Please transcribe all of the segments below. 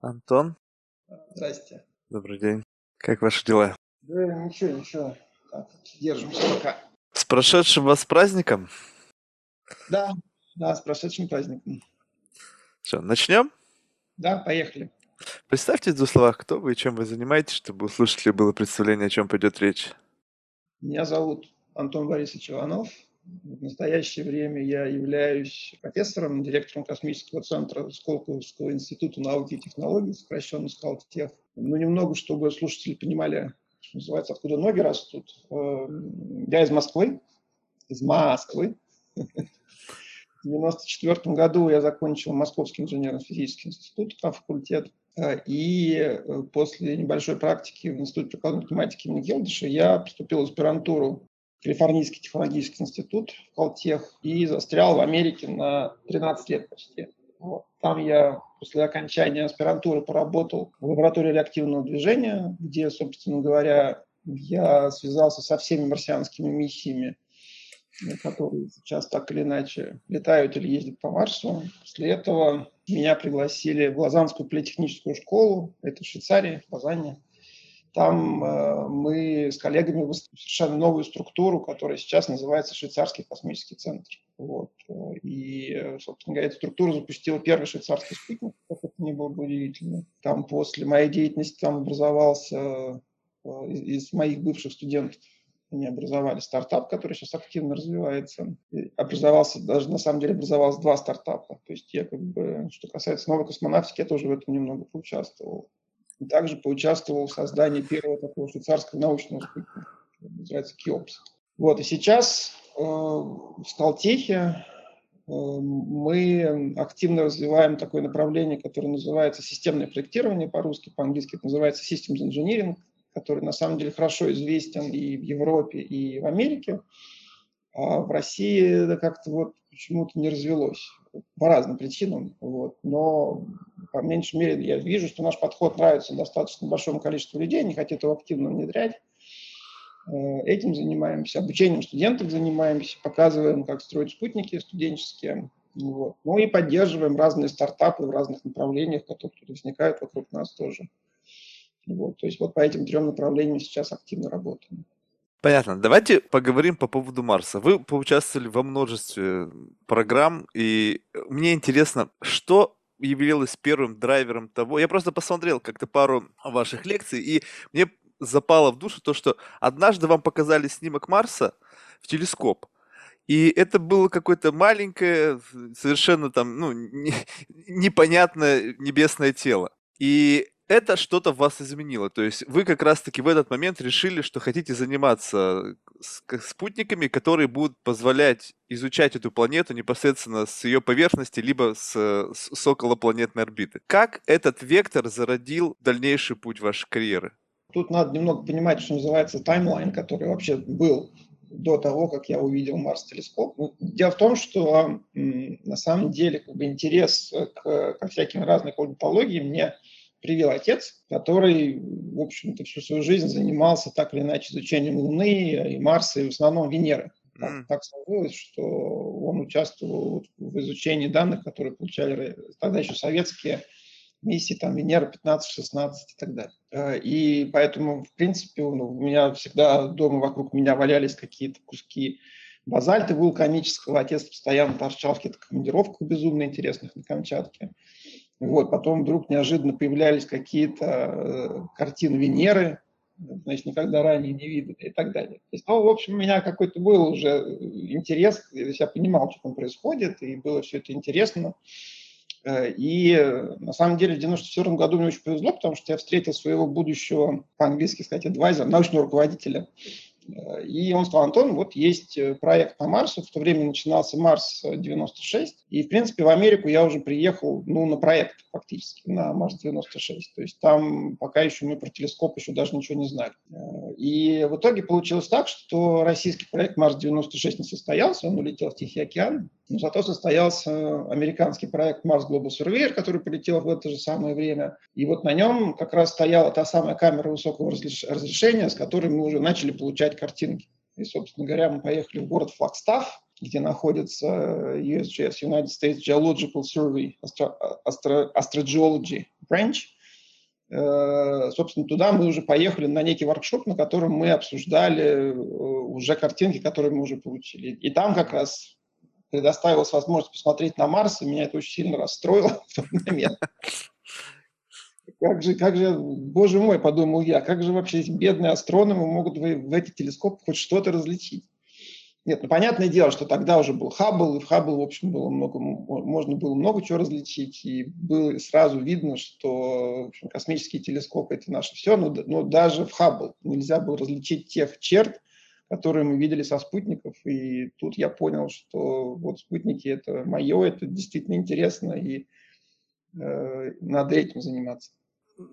Антон, Здрасте. добрый день. Как ваши дела? Да ничего, ничего. Так, держимся пока. С прошедшим вас праздником. Да, да, с прошедшим праздником. Что, начнем? Да, поехали. Представьте в двух словах, кто вы и чем вы занимаетесь, чтобы у слушателей было представление, о чем пойдет речь. Меня зовут Антон Борисович Иванов. В настоящее время я являюсь профессором, директором космического центра Сколковского института науки и технологий, сокращенно Скалтех. Ну, немного, чтобы слушатели понимали, что называется, откуда ноги растут. Э, Я из Москвы, из Москвы. В 1994 году я закончил Московский инженерно-физический институт, факультет. Э, И э, после небольшой практики в Институте прикладной математики имени Гелдыша я поступил в аспирантуру Калифорнийский технологический институт в Калтех и застрял в Америке на 13 лет почти. Вот. Там я после окончания аспирантуры поработал в лаборатории реактивного движения, где, собственно говоря, я связался со всеми марсианскими миссиями, которые сейчас так или иначе летают или ездят по Марсу. После этого меня пригласили в Лозаннскую политехническую школу, это в Швейцарии, в Лозанне. Там э, мы с коллегами выстроили совершенно новую структуру, которая сейчас называется Швейцарский космический центр. Вот. Э, И, собственно говоря, эту структуру запустил первый швейцарский спутник, как это не было бы удивительно. Там после моей деятельности там образовался э, из, из моих бывших студентов они образовали стартап, который сейчас активно развивается. И образовался, даже на самом деле образовалось два стартапа. То есть я как бы, что касается новой космонавтики, я тоже в этом немного поучаствовал. И также поучаствовал в создании первого такого швейцарского научного спутника, называется КИОПС. Вот, и сейчас э, в Сталтехе э, мы активно развиваем такое направление, которое называется системное проектирование по-русски, по-английски это называется Systems Engineering, который на самом деле хорошо известен и в Европе, и в Америке. А в России это как-то вот почему-то не развелось по разным причинам. Вот. Но по меньшей мере я вижу, что наш подход нравится достаточно большому количеству людей, они хотят его активно внедрять. Э, Этим занимаемся, обучением студентов занимаемся, показываем, как строить спутники студенческие. Вот. Ну и поддерживаем разные стартапы в разных направлениях, которые возникают вокруг нас тоже. Вот. То есть вот по этим трем направлениям сейчас активно работаем. Понятно. Давайте поговорим по поводу Марса. Вы поучаствовали во множестве программ, и мне интересно, что явилось первым драйвером того... Я просто посмотрел как-то пару ваших лекций, и мне запало в душу то, что однажды вам показали снимок Марса в телескоп. И это было какое-то маленькое, совершенно там, ну, не- непонятное небесное тело. И это что-то в вас изменило. То есть вы как раз-таки в этот момент решили, что хотите заниматься с- к- спутниками, которые будут позволять изучать эту планету непосредственно с ее поверхности, либо с, с, с околопланетной орбиты. Как этот вектор зародил дальнейший путь вашей карьеры? Тут надо немного понимать, что называется таймлайн, который вообще был до того, как я увидел Марс-телескоп. Ну, Дело в том, что на самом деле как бы, интерес к, ко всяким разным орнитологиям мне привел отец, который, в общем-то, всю свою жизнь занимался так или иначе изучением Луны и Марса, и в основном Венеры. Так, так сложилось, что он участвовал в изучении данных, которые получали тогда еще советские миссии, там Венера 15, 16 и так далее. Э, И поэтому, в принципе, ну, у меня всегда дома вокруг меня валялись какие-то куски базальта вулканического. Отец постоянно торчал в каких-то командировках безумно интересных на Камчатке. Вот, потом вдруг неожиданно появлялись какие-то э, картины Венеры, значит, никогда ранее не видели и так далее. То есть, ну, в общем, у меня какой-то был уже интерес, то есть я понимал, что там происходит, и было все это интересно. Э, И э, на самом деле в 94 году мне очень повезло, потому что я встретил своего будущего, по-английски сказать, адвайзера, научного руководителя. И он сказал, Антон, вот есть э, проект по Марсу, в то время начинался Марс-96, и, в принципе, в Америку я уже приехал, ну, на проект фактически, на Марс-96. То есть там пока еще мы про телескоп еще даже ничего не знали. Э, И в итоге получилось так, что российский проект Марс-96 не состоялся, он улетел в Тихий океан, но зато состоялся американский проект Mars Global Surveyor, который полетел в это же самое время. И вот на нем как раз стояла та самая камера высокого разреш- разрешения, с которой мы уже начали получать картинки. И, собственно говоря, мы поехали в город Флагстаф, где находится USGS, United States Geological Survey, Astro, Astro, Astrogeology Branch. Э, собственно, туда мы уже поехали на некий воркшоп, на котором мы обсуждали э, уже картинки, которые мы уже получили. И там как раз предоставилась возможность посмотреть на Марс, и меня это очень сильно расстроило в тот момент. Как же, как же, боже мой, подумал я, как же вообще эти бедные астрономы могут в, в эти телескопы хоть что-то различить? Нет, ну понятное дело, что тогда уже был Хаббл, и в Хаббл, в общем, было много, можно было много чего различить, и было сразу видно, что в общем, космические телескопы – это наше все, но, но даже в Хаббл нельзя было различить тех черт, которые мы видели со спутников, и тут я понял, что вот спутники – это мое, это действительно интересно, и э, надо этим заниматься.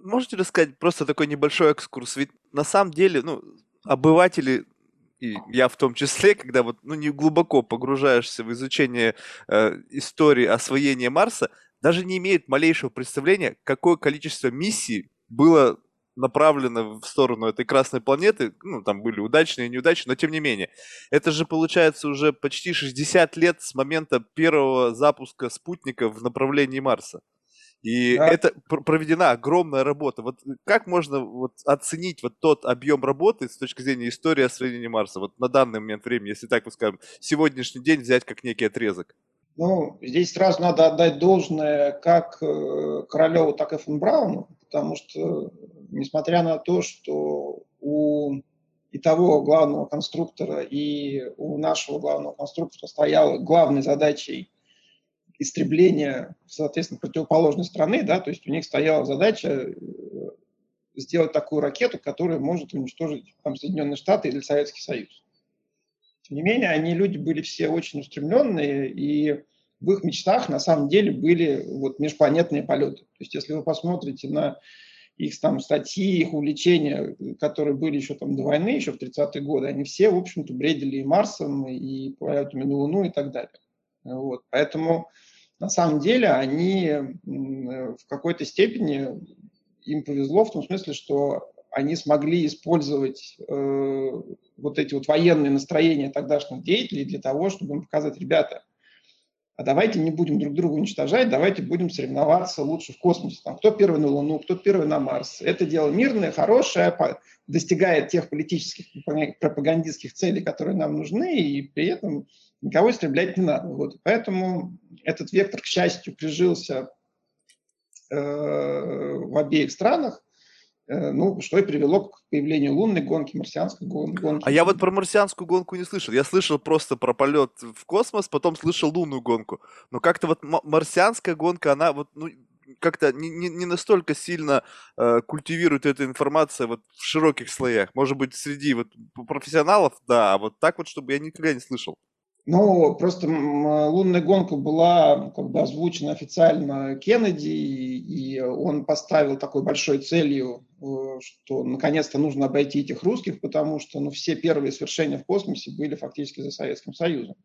Можете рассказать просто такой небольшой экскурс? Ведь на самом деле, ну, обыватели и я в том числе, когда вот ну, не глубоко погружаешься в изучение э, истории освоения Марса, даже не имеет малейшего представления, какое количество миссий было направлено в сторону этой красной планеты, ну, там были удачные и неудачные, но тем не менее. Это же получается уже почти 60 лет с момента первого запуска спутника в направлении Марса. И да. это проведена огромная работа. Вот как можно вот оценить вот тот объем работы с точки зрения истории освоения Марса, вот на данный момент времени, если так мы скажем, сегодняшний день взять как некий отрезок? Ну, здесь сразу надо отдать должное как э, Королеву, так и фон Брауну, потому что, несмотря на то, что у и того главного конструктора, и у нашего главного конструктора стояла главной задачей истребления, соответственно, противоположной страны, да, то есть у них стояла задача э, сделать такую ракету, которая может уничтожить там, Соединенные Штаты или Советский Союз. Тем не менее, они люди были все очень устремленные, и в их мечтах на самом деле были вот межпланетные полеты. То есть если вы посмотрите на их там статьи, их увлечения, которые были еще там до войны, еще в 30-е годы, они все, в общем-то, бредили и Марсом, и полетами на Луну и так далее. Вот. Поэтому на самом деле они в какой-то степени им повезло в том смысле, что они смогли использовать э, вот эти вот военные настроения тогдашних деятелей для того, чтобы им показать, ребята, а давайте не будем друг друга уничтожать, давайте будем соревноваться лучше в космосе. Там, кто первый на Луну, кто первый на Марс. Это дело мирное, хорошее, достигает тех политических пропагандистских целей, которые нам нужны, и при этом никого истреблять не надо. Вот. Поэтому этот вектор, к счастью, прижился э, в обеих странах, э, ну, что и привело к появлению лунной гонки, марсианской гонки. А я вот про марсианскую гонку не слышал. Я слышал просто про полет в космос, потом слышал лунную гонку. Но как-то вот марсианская гонка, она вот, ну, как-то не, не, не настолько сильно э, культивирует эта информация вот в широких слоях. Может быть, среди вот профессионалов, да, а вот так вот, чтобы я никогда не слышал. Ну, просто лунная гонка была как бы озвучена официально Кеннеди, и он поставил такой большой целью, э, что наконец-то нужно обойти этих русских, потому что ну, все первые свершения в космосе были фактически за Советским Союзом.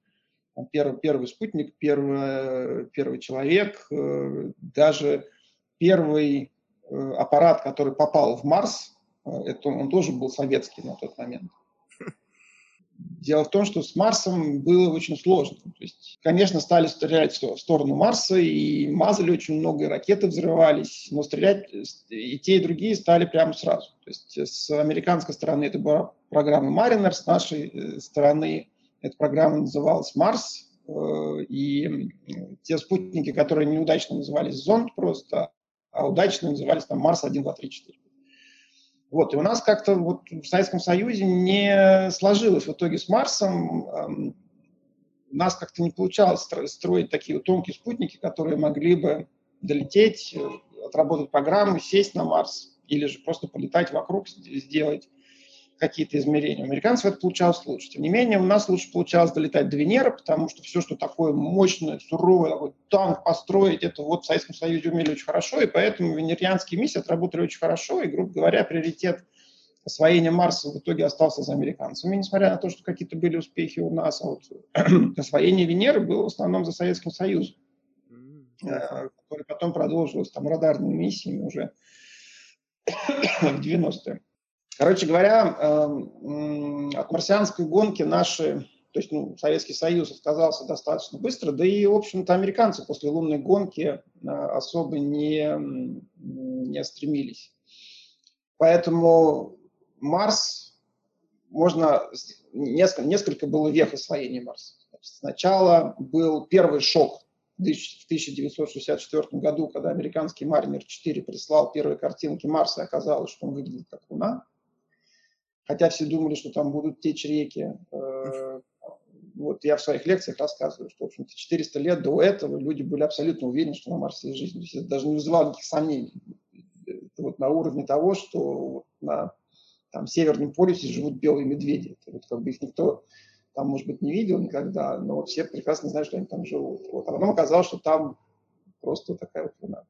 Первый, первый спутник, первый, первый человек, э, даже первый э, аппарат, который попал в Марс, это, он тоже был советский на тот момент. Дело в том, что с Марсом было очень сложно. То есть, конечно, стали стрелять в сторону Марса, и мазали очень много, и ракеты взрывались, но стрелять и те, и другие стали прямо сразу. То есть с американской стороны это была программа Mariner, с нашей э, стороны эта программа называлась Марс, э, и те спутники, которые неудачно назывались зонд просто, а удачно назывались там Марс 1, 2, 3, 4. Вот, и у нас как-то вот в Советском Союзе не сложилось в итоге с Марсом. Эм, у нас как-то не получалось строить такие вот тонкие спутники, которые могли бы долететь, э, отработать программу, сесть на Марс или же просто полетать вокруг, сделать какие-то измерения. У американцев это получалось лучше. Тем не менее, у нас лучше получалось долетать до Венеры, потому что все, что такое мощное, суровое, такой танк построить, это вот в Советском Союзе умели очень хорошо, и поэтому венерианские миссии отработали очень хорошо, и, грубо говоря, приоритет освоения Марса в итоге остался за американцами, несмотря на то, что какие-то были успехи у нас. А вот освоение Венеры было в основном за Советским Союзом, э, который потом продолжилось там радарными миссиями уже в 90-е. Короче говоря, эм, от марсианской гонки наши То есть ну, Советский Союз отказался достаточно быстро, да и, в общем-то, американцы после лунной гонки особо не, не стремились. Поэтому Марс, можно, несколько, несколько было век освоения Марса. Сначала был первый шок в 1964 году, когда американский Маринер 4 прислал первые картинки Марса, и оказалось, что он выглядит как Луна. Хотя все думали, что там будут течь реки. Э, вот я в своих лекциях рассказываю, что, в общем-то, 400 лет до этого люди были абсолютно уверены, что на Марсе есть жизнь. То есть это даже не вызывало никаких сомнений. Это вот на уровне того, что на там, Северном полюсе живут белые медведи. Это вот как бы их никто там, может быть, не видел никогда, но все прекрасно знают, что они там живут. Вот. А потом оказалось, что там просто такая вот луна.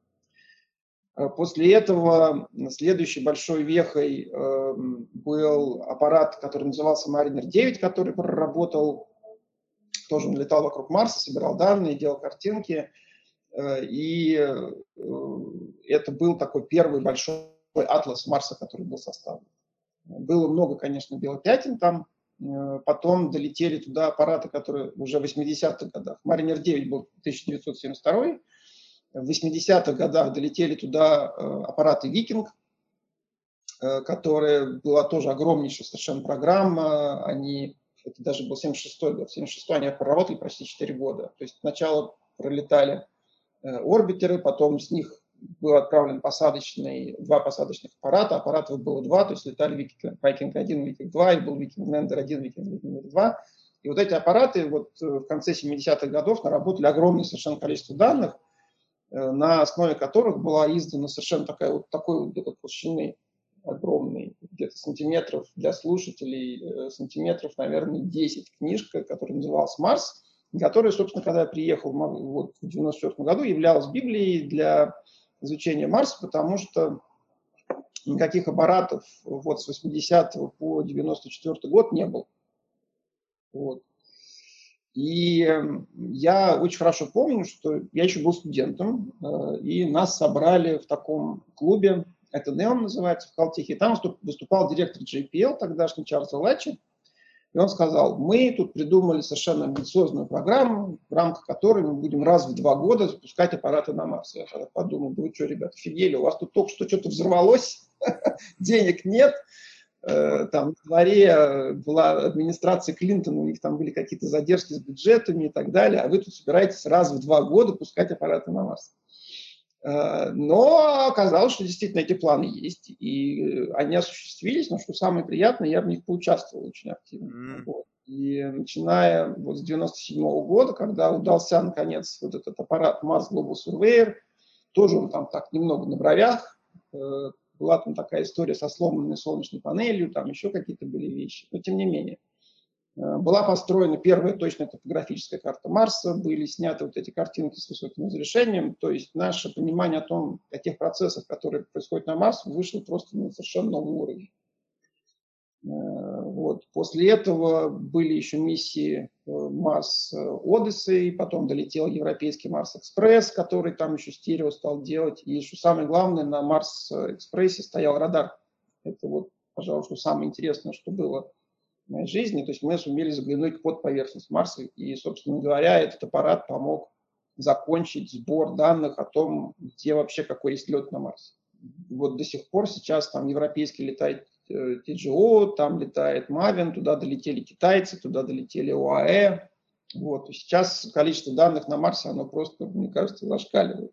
А после этого следующей большой вехой э, был аппарат, который назывался Mariner 9, который проработал, тоже он летал вокруг Марса, собирал данные, делал картинки. Э, и э, это был такой первый большой атлас Марса, который был составлен. Было много, конечно, белопятен там, Э, потом долетели туда аппараты, которые уже в 80-х годах. Маринер 9 был 1972 в 80-х годах долетели туда э, аппараты «Викинг», э, которые была тоже огромнейшая совершенно программа. Они, это даже был 76-й год, 76-й они проработали почти 4 года. То есть сначала пролетали орбитеры, потом с них был отправлен посадочный, два посадочных аппарата. Аппаратов было два, то есть летали Viking 1, Viking 2, и был Viking Lander 1, Viking Lander 2. И вот эти аппараты вот э, в конце 70-х годов наработали огромное совершенно количество данных, э, на основе которых была издана совершенно такая вот такой вот где-то толщины огромный, где-то сантиметров для слушателей, э, сантиметров, наверное, 10 книжка, которая называлась «Марс», которая, собственно, когда я приехал вот, в 94 году, являлась Библией для изучения Марса, потому что никаких аппаратов вот с 80 по 94 год не было. Вот. И эм, я очень хорошо помню, что я еще был студентом, э, и нас собрали в таком клубе, это Неон называется, в Калтехе, и там выступал директор JPL, тогдашний Чарльз Лачи, и он сказал, мы тут придумали совершенно амбициозную программу, в рамках которой мы будем раз в два года запускать аппараты на Марс. Я тогда подумал, да вы что, ребята, офигели, у вас тут только что что-то взорвалось, денег нет, там в дворе была администрация Клинтона, у них там были какие-то задержки с бюджетами и так далее, а вы тут собираетесь раз в два года пускать аппараты на Марс. Э, но оказалось, что действительно эти планы есть, и они осуществились, но что самое приятное, я в них поучаствовал очень активно. Mm. Вот. И начиная вот с 97 -го года, когда удался наконец вот этот аппарат Mars Global Surveyor, тоже он там так немного на бровях, э, была там такая история со сломанной солнечной панелью, там еще какие-то были вещи, но тем не менее. Э, была построена первая точная топографическая карта Марса, были сняты вот эти картинки с высоким разрешением, то есть наше понимание о том, о тех процессах, которые происходят на Марсе, вышло просто на совершенно новый уровень. Э, вот. После этого были еще миссии э, Марс Odyssey, потом долетел европейский Марс Экспресс, который там еще стерео стал делать. И что самое главное, на Марс Экспрессе стоял радар. Это вот, пожалуй, что самое интересное, что было моей жизни. То есть мы сумели заглянуть под поверхность Марса. И, собственно говоря, этот аппарат помог закончить сбор данных о том, где вообще какой есть лед на Марсе. Вот до сих пор сейчас там европейский летает Э, там летает Мавин, туда долетели китайцы, туда долетели ОАЭ. Вот. сейчас количество данных на Марсе, оно просто, мне кажется, зашкаливает.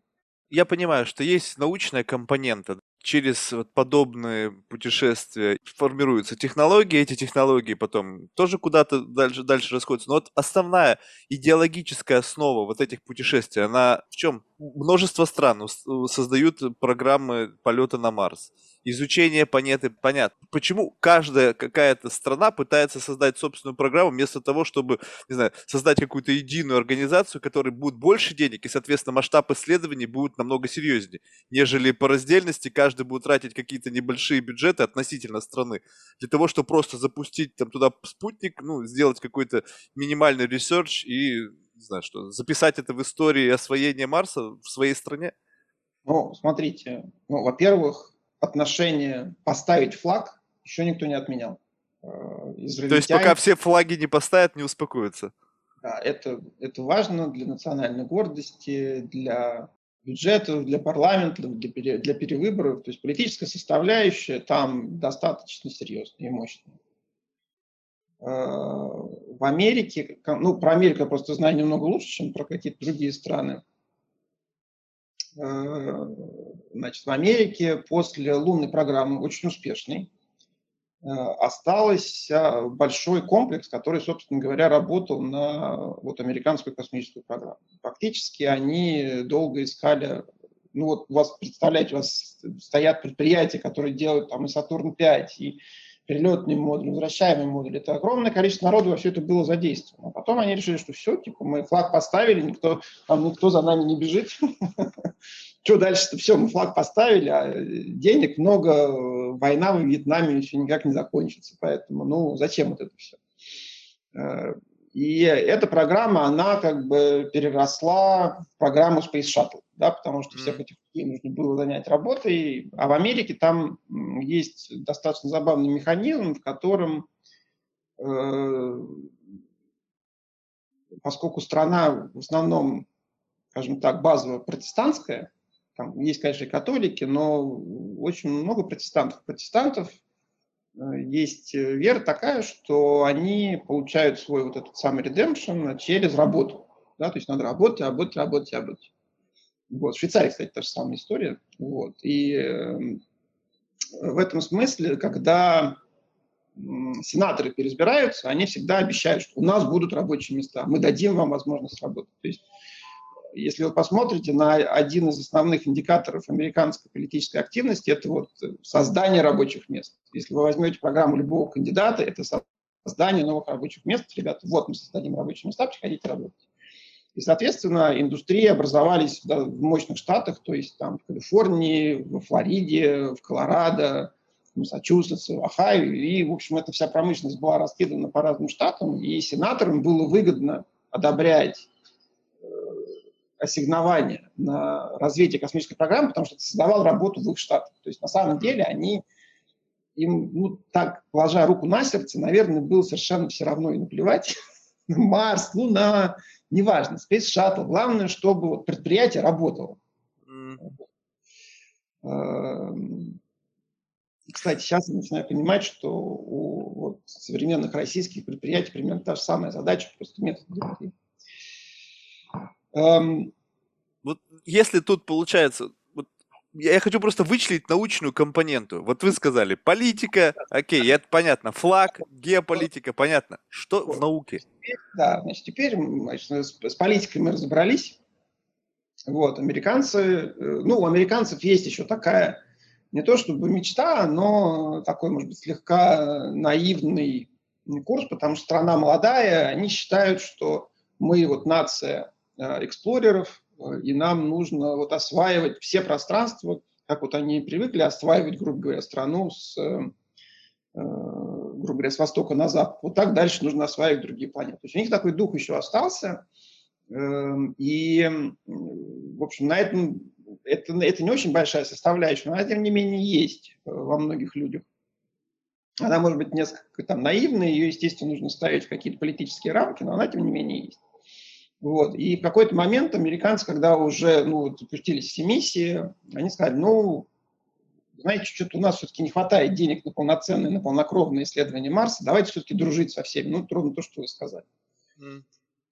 Я понимаю, что есть научная компонента, через вот подобные путешествия формируются технологии, эти технологии потом тоже куда-то дальше, дальше расходятся. Но вот основная идеологическая основа вот этих путешествий, она в чем? Множество стран создают программы полета на Марс изучение планеты, понятно. Почему каждая какая-то страна пытается создать собственную программу вместо того, чтобы, не знаю, создать какую-то единую организацию, которой будет больше денег, и, соответственно, масштаб исследований будет намного серьезнее, нежели по раздельности каждый будет тратить какие-то небольшие бюджеты относительно страны для того, чтобы просто запустить там туда спутник, ну, сделать какой-то минимальный research и, не знаю, что, записать это в истории освоения Марса в своей стране? Ну, смотрите, ну, во-первых, отношение поставить флаг еще никто не отменял. израильтяне... То есть пока все флаги не поставят, не успокоятся? Да, это, это важно для национальной гордости, для бюджетов, для парламента, для, для перевыборов. То есть политическая составляющая там достаточно серьезная и мощная. В Америке, ну, про Америку я просто знаю немного лучше, чем про какие-то другие страны. Значит, в Америке после лунной программы очень успешной Э, остался большой комплекс, который, собственно говоря, работал на вот, американскую космическую программу. Фактически они долго искали, ну вот у вас, представляете, у вас стоят предприятия, которые делают там и Сатурн-5, и перелетный модуль, возвращаемый модуль. Это огромное количество народу во все это было задействовано. А потом они решили, что все, типа, мы флаг поставили, никто, там никто за нами не бежит. Что дальше-то? Все, мы флаг поставили, а денег много, война в Вьетнаме еще никак не закончится. Поэтому, ну, зачем вот это все? Э, и эта программа, она как бы переросла в программу Space Shuttle, да, потому что всех этих людей нужно было занять работой. А в Америке там есть достаточно забавный механизм, в котором, э, поскольку страна в основном, скажем так, базово протестантская, там есть, конечно, и католики, но очень много протестантов. Протестантов э, есть э, вера такая, что они получают свой вот этот самый redemption через работу. Да, то есть надо работать, работать, работать, работать. Вот. В Швейцарии, кстати, та же самая история. Вот. И э, в этом смысле, когда сенаторы переизбираются, они всегда обещают, что у нас будут рабочие места, мы дадим вам возможность работать. То есть если вы посмотрите на один из основных индикаторов американской политической активности, это вот создание рабочих мест. Если вы возьмете программу любого кандидата, это создание новых рабочих мест. Ребята, вот мы создадим рабочие места, приходите работать. И, соответственно, индустрии образовались да, в мощных штатах, то есть там в Калифорнии, во Флориде, в Колорадо, в Массачусетсе, в Ohio. И, в общем, эта вся промышленность была раскидана по разным штатам, и сенаторам было выгодно одобрять ассигнования на развитие космической программы, потому что это создавал работу в их штатах. То есть на самом деле они, им, ну так, положа руку на сердце, наверное, было совершенно все равно и наплевать. Марс, Луна, неважно, Space Shuttle. Главное, чтобы вот предприятие работало. Эм, кстати, сейчас я начинаю понимать, что у вот, современных российских предприятий примерно та же самая задача, просто метод другой. Эм, вот если тут получается, вот, я хочу просто вычислить научную компоненту. Вот вы сказали, политика, окей, это понятно, флаг, геополитика, понятно. Что в науке? Да, значит, теперь значит, с, политикой мы разобрались. Вот, американцы, э, ну, у американцев есть еще такая, не то чтобы мечта, но такой, может быть, слегка наивный курс, потому что страна молодая, они считают, что мы вот нация Э, эксплореров, и нам нужно вот осваивать все пространства, как вот они привыкли осваивать, грубо говоря, страну с, э, грубо говоря, с востока на запад. Вот так дальше нужно осваивать другие планеты. То есть у них такой дух еще остался, эм, и, в общем, на этом это, это не очень большая составляющая, но она, тем не менее, есть во многих людях. Она может быть несколько там наивная, ее, естественно, нужно ставить в какие-то политические рамки, но она, тем не менее, есть. Вот. И в какой-то момент американцы, когда уже ну, запустились все миссии, они сказали, ну, знаете, что-то у нас все-таки не хватает денег на полноценное, на полнокровное исследование Марса, давайте все-таки дружить со всеми. Ну, трудно то, что вы сказали. Mm.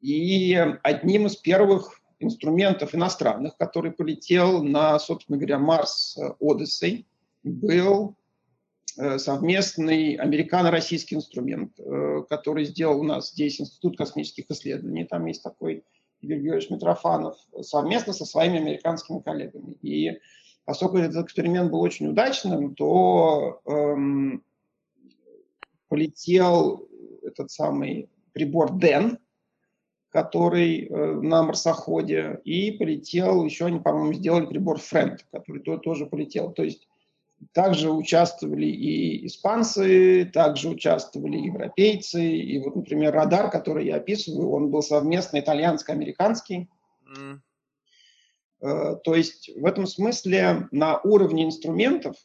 И одним из первых инструментов иностранных, который полетел на, собственно говоря, Марс Odyssey, был Э, совместный американо-российский инструмент, э, который сделал у нас здесь Институт космических исследований. Там есть такой Игорь Георгиевич Митрофанов совместно со своими американскими коллегами. И поскольку этот эксперимент был очень удачным, то эм, полетел этот самый прибор DEN, который э, на марсоходе, и полетел, еще они, по-моему, сделали прибор FRIEND, который то, тоже полетел. То есть также участвовали и испанцы, также участвовали европейцы. И вот, например, радар, который я описываю, он был совместно итальянско-американский. Mm. То есть в этом смысле на уровне инструментов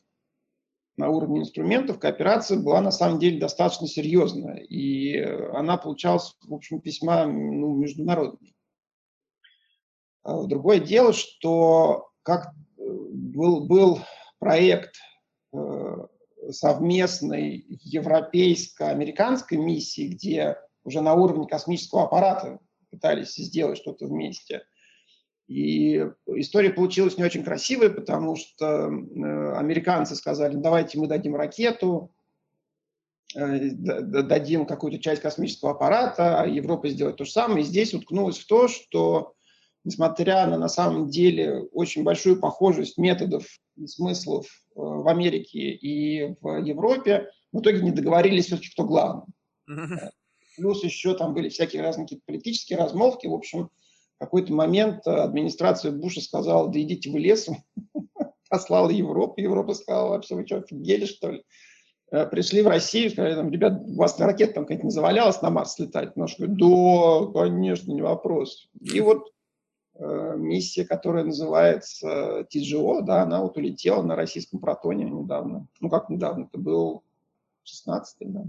на уровне инструментов, кооперация была на самом деле достаточно серьезная. И она получалась, в общем, весьма ну, международной. А другое дело, что как э, был, был проект э, совместной европейско-американской миссии, где уже на уровне космического аппарата пытались сделать что-то вместе. И история получилась не очень красивой, потому что э, американцы сказали, давайте мы дадим ракету, э, дадим какую-то часть космического аппарата, а Европа сделает то же самое. И здесь уткнулась в то, что несмотря на на самом деле очень большую похожесть методов и смыслов э, в Америке и в Европе, в итоге не договорились все-таки, кто главный. Плюс еще там были всякие разные какие-то политические размолвки. В общем, в какой-то момент администрация Буша сказала, да идите вы лесом, послала Европу. Европа сказала, вообще вы что, офигели, что ли? Э, пришли в Россию, сказали, там, ребят, у вас ракета там какая-то не завалялась на Марс летать? Ну, что, да, конечно, не вопрос. И вот э, миссия, которая называется ТГО, да, она вот улетела на российском протоне недавно. Ну, как недавно, это был 16-й, да.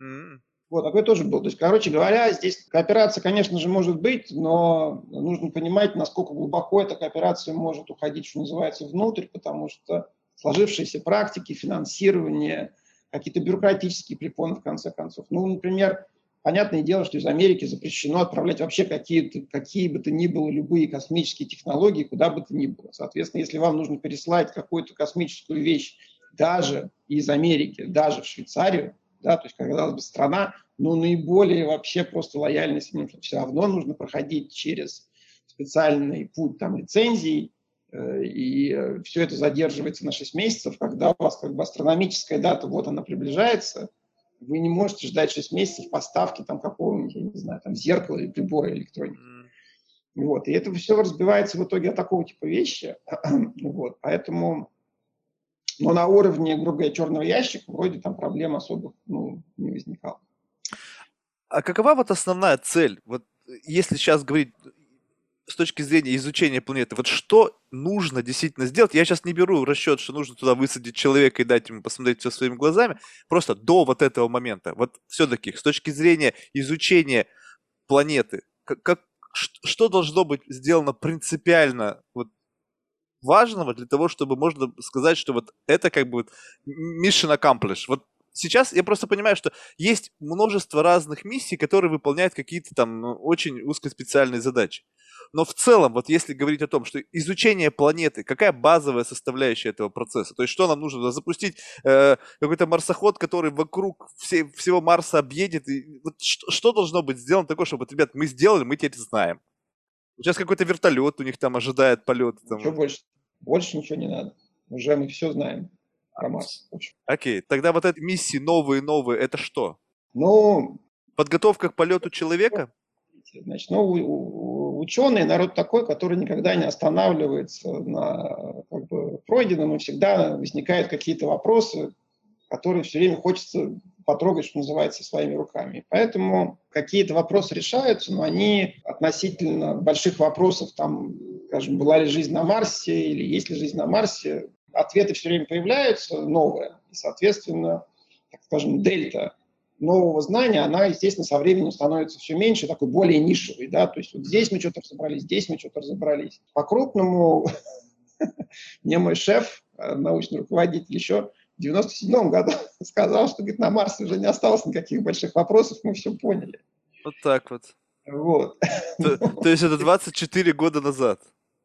Mm-hmm. Вот, такой тоже был. То есть, короче говоря, здесь кооперация, конечно же, может быть, но нужно понимать, насколько глубоко эта кооперация может уходить, что называется, внутрь, потому что сложившиеся практики, финансирование, какие-то бюрократические препоны, в конце концов. Ну, например, понятное дело, что из Америки запрещено отправлять вообще какие-то, какие бы то ни было любые космические технологии, куда бы то ни было. Соответственно, если вам нужно переслать какую-то космическую вещь даже из Америки, даже в Швейцарию, да, то есть, казалось бы, страна, но наиболее вообще просто лояльна с ним, все равно нужно проходить через специальный путь там лицензий, э, и э, все это задерживается на 6 месяцев, когда у вас как бы астрономическая дата, вот она приближается, вы не можете ждать 6 месяцев поставки там какого-нибудь, я не знаю, там зеркала или прибора электроники. Вот. И это все разбивается в итоге от такого типа вещи. вот. Поэтому но на уровне, грубо говоря, черного ящика вроде там проблем особых ну, не возникало. А какова вот основная цель? Вот если сейчас говорить с точки зрения изучения планеты, вот что нужно действительно сделать? Я сейчас не беру в расчет, что нужно туда высадить человека и дать ему посмотреть все своими глазами, просто до вот этого момента. Вот все-таки с точки зрения изучения планеты, как, как, что должно быть сделано принципиально вот важного для того, чтобы можно сказать, что вот это как бы вот mission accomplished. Вот сейчас я просто понимаю, что есть множество разных миссий, которые выполняют какие-то там ну, очень узкоспециальные задачи. Но в целом, вот если говорить о том, что изучение планеты, какая базовая составляющая этого процесса? То есть что нам нужно? Запустить э, какой-то марсоход, который вокруг все, всего Марса объедет? И, вот что, что должно быть сделано такое, чтобы, вот, ребят, мы сделали, мы теперь знаем? Сейчас какой-то вертолет у них там ожидает полет. Там. Больше? Больше ничего не надо. Уже мы все знаем про Марс. Окей, тогда вот эти миссии новые-новые, это что? Ну... Подготовка к полету человека? Значит, ну, ученые народ такой, который никогда не останавливается на как бы, пройденном, и всегда возникают какие-то вопросы, которые все время хочется потрогать, что называется, своими руками. Поэтому какие-то вопросы решаются, но они относительно больших вопросов, там, скажем, была ли жизнь на Марсе или есть ли жизнь на Марсе, ответы все время появляются новые. И, соответственно, так скажем, дельта нового знания, она, естественно, со временем становится все меньше, такой более нишевой. Да? То есть вот здесь мы что-то разобрались, здесь мы что-то разобрались. По-крупному мне мой шеф, э, научный руководитель, еще в 97 году сказал, что говорит, на Марсе уже не осталось никаких больших вопросов, мы все поняли. Вот так вот. Вот. То, то есть это 24 года назад?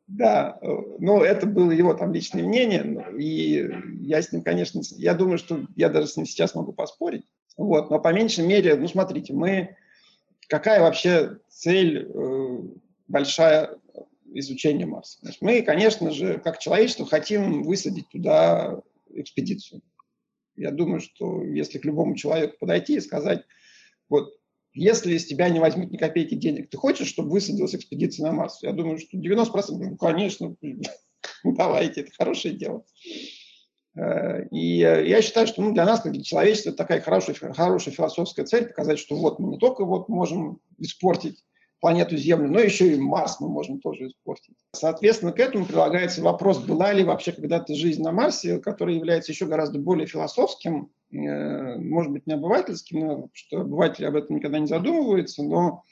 Да, ну это было его там личное мнение, и я с ним, конечно, я думаю, что я даже с ним сейчас могу поспорить. Вот, но по меньшей мере, ну смотрите, мы какая вообще цель э, большая изучения Марса? Значит, мы, конечно же, как человечество хотим высадить туда экспедицию. Я думаю, что если к любому человеку подойти и сказать, вот, если с тебя не возьмут ни копейки денег, ты хочешь, чтобы высадилась экспедиция на Марс? Я думаю, что 90% ну, конечно, давайте, это хорошее дело. Э, и я считаю, что ну, для нас, как для человечества, это такая хорошая, хорошая философская цель, показать, что вот мы не только вот можем испортить планету Землю, но еще и Марс мы можем тоже испортить. Соответственно, к этому прилагается вопрос, была ли вообще когда-то жизнь на Марсе, который является еще гораздо более философским, э, может быть, не обывательским, что обыватели об этом никогда не задумываются, но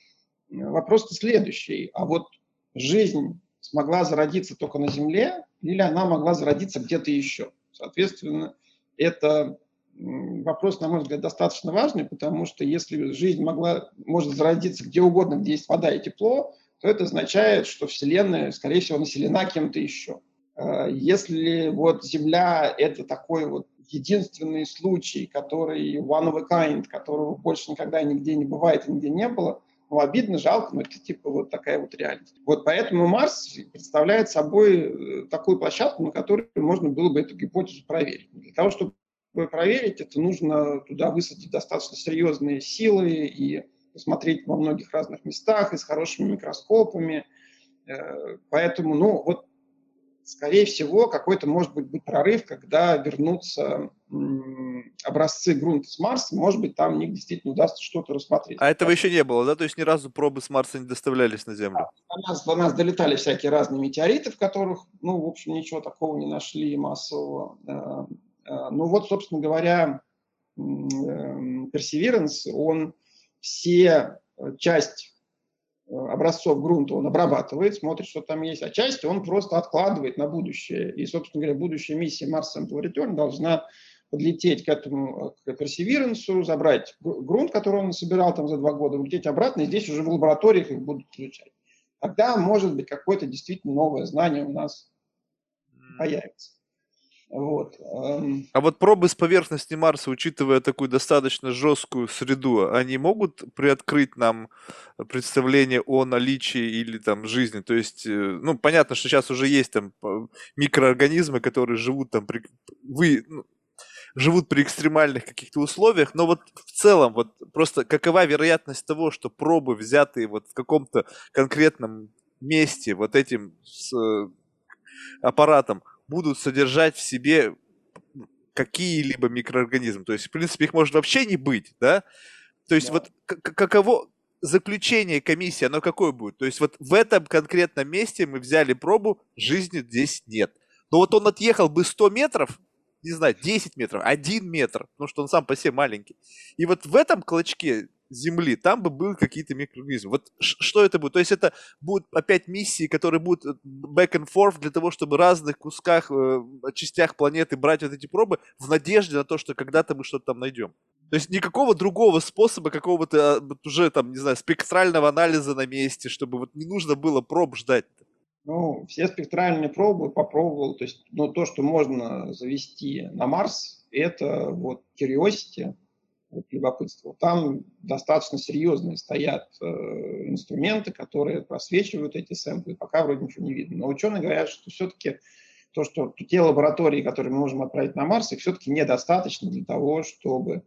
вопрос-то следующий. А вот жизнь смогла зародиться только на Земле или она могла зародиться где-то еще? Соответственно, это вопрос, на мой взгляд, достаточно важный, потому что если жизнь могла, может зародиться где угодно, где есть вода и тепло, то это означает, что Вселенная, скорее всего, населена кем-то еще. А, если вот Земля – это такой вот единственный случай, который one of a kind, которого больше никогда нигде не бывает и нигде не было, ну, обидно, жалко, но это типа вот такая вот реальность. Вот поэтому Марс представляет собой э, такую площадку, на которой можно было бы эту гипотезу проверить. Для того, чтобы проверить, это нужно туда высадить достаточно серьезные силы и посмотреть во многих разных местах и с хорошими микроскопами. Э, поэтому, ну, вот, скорее всего, какой-то, может быть, быть прорыв, когда вернутся образцы грунта с Марса, может быть, там у них действительно удастся что-то рассмотреть. А этого еще не было, да? То есть ни разу пробы с Марса не доставлялись на Землю? До нас, до нас долетали всякие разные метеориты, в которых, ну, в общем, ничего такого не нашли массового. Э, а, ну вот, собственно говоря, эм, Perseverance, он все э, часть э, образцов грунта он обрабатывает, смотрит, что там есть, а часть он просто откладывает на будущее. И, собственно говоря, будущая миссия Mars Sample Return должна подлететь к этому, к Perseverance, забрать грунт, который он собирал там за два года, улететь обратно, и здесь уже в лабораториях их будут изучать. Тогда, может быть, какое-то действительно новое знание у нас появится. Вот. Эм. А вот пробы с поверхности Марса, учитывая такую достаточно жесткую среду, они могут приоткрыть нам представление о наличии или там жизни? То есть, э, ну, понятно, что сейчас уже есть там микроорганизмы, которые живут там при, вы, ну, живут при экстремальных каких-то условиях, но вот в целом, вот просто какова вероятность того, что пробы, взятые вот в каком-то конкретном месте вот этим с, э, аппаратом, будут содержать в себе какие-либо микроорганизмы. То есть, в принципе, их может вообще не быть, да? То есть, да. вот каково заключение комиссии, оно какое будет? То есть, вот в этом конкретном месте мы взяли пробу, жизни здесь нет. Но вот он отъехал бы 100 метров, не знаю, 10 метров, 1 метр, потому что он сам по себе маленький. И вот в этом клочке Земли, там бы были какие-то микроорганизмы. Вот что это будет? То есть это будут опять миссии, которые будут э, back and forth для того, чтобы разных кусках, э, частях планеты брать вот эти пробы в надежде на то, что когда-то мы что-то там найдем. То есть никакого другого способа, какого-то а, вот уже там, не знаю, спектрального анализа на месте, чтобы вот не нужно было проб ждать. Ну, все спектральные пробы попробовал. То есть, ну, то, что можно завести на Марс, это вот Curiosity, вот, любопытство. Там достаточно серьезные стоят э, инструменты, которые просвечивают эти сэмплы, пока вроде ничего не видно. Но ученые говорят, что все-таки то, что те лаборатории, которые мы можем отправить на Марс, их все-таки недостаточно для того, чтобы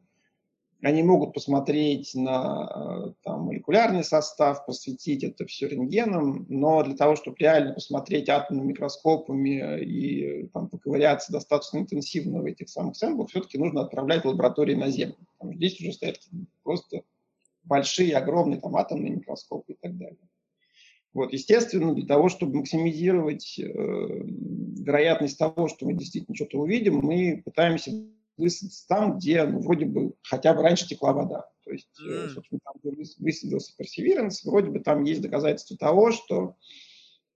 они могут посмотреть на э, там, молекулярный состав, посвятить это все рентгеном, но для того, чтобы реально посмотреть атомными микроскопами и там, поковыряться достаточно интенсивно в этих самых сэмплах, все-таки нужно отправлять лаборатории на Землю. Потому здесь уже стоят просто большие, огромные там, атомные микроскопы и так далее. Вот, естественно, для того, чтобы максимизировать э, вероятность того, что мы действительно что-то увидим, мы пытаемся высадиться там, где ну, вроде бы хотя бы раньше текла вода. То есть, mm. собственно, там, где высадился Perseverance, вроде бы там есть доказательства того, что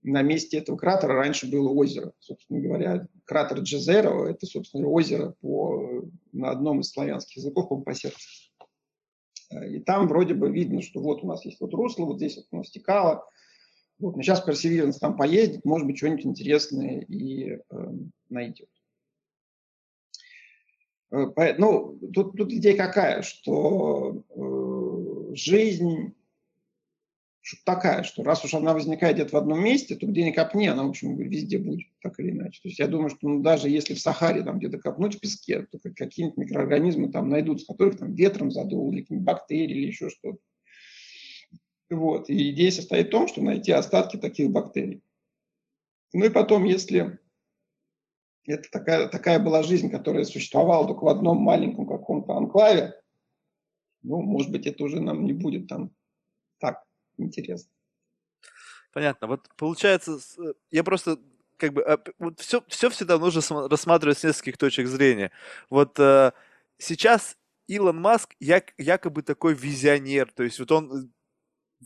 на месте этого кратера раньше было озеро. Собственно говоря, кратер Джезеро – это, собственно, озеро по, на одном из славянских языков, по сердцу. И там вроде бы видно, что вот у нас есть вот русло, вот здесь вот оно стекало. Вот, но сейчас Perseverance там поездит, может быть, что-нибудь интересное и э, найдет. Э, ну, тут, тут идея какая, что э, жизнь такая, что раз уж она возникает где-то в одном месте, то где ни копни, она, в общем, везде будет, так или иначе. То есть я думаю, что ну, даже если в Сахаре там где-то копнуть в песке, то какие-нибудь микроорганизмы там найдутся, которых там ветром задуло, или бактерии, или еще что-то. Вот. И идея состоит в том, что найти остатки таких бактерий. Ну и потом, если это такая, такая была жизнь, которая существовала только в одном маленьком каком-то анклаве. Ну, может быть, это уже нам не будет там так интересно. Понятно. Вот получается, я просто как бы а, вот все, все всегда нужно рассматривать с нескольких точек зрения. Вот э, сейчас Илон Маск як, якобы такой визионер, то есть вот он э,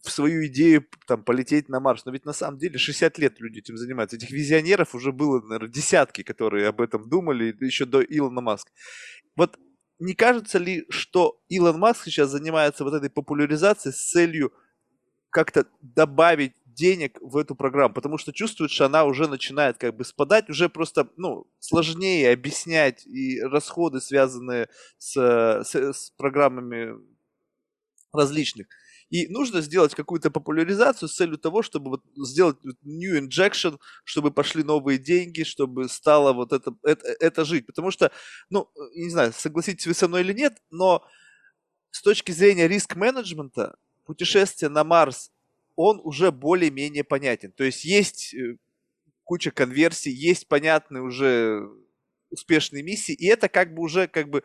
в свою идею там полететь на Марс, но ведь на самом деле 60 лет люди этим занимаются. Этих визионеров уже было, наверное, десятки, которые об этом думали еще до Илона Маска. Вот не кажется ли, что Илон Маск сейчас занимается вот этой популяризацией с целью как-то добавить денег в эту программу, потому что чувствует, что она уже начинает как бы спадать, уже просто, ну, сложнее объяснять и расходы, связанные с, с, с программами различных. И нужно сделать какую-то популяризацию с целью того, чтобы вот сделать new injection, чтобы пошли новые деньги, чтобы стало вот это, это, это жить. Потому что, ну, не знаю, согласитесь вы со мной или нет, но с точки зрения риск-менеджмента, путешествие на Марс он уже более-менее понятен. То есть есть э, куча конверсий, есть понятные уже успешные миссии, и это как бы уже как бы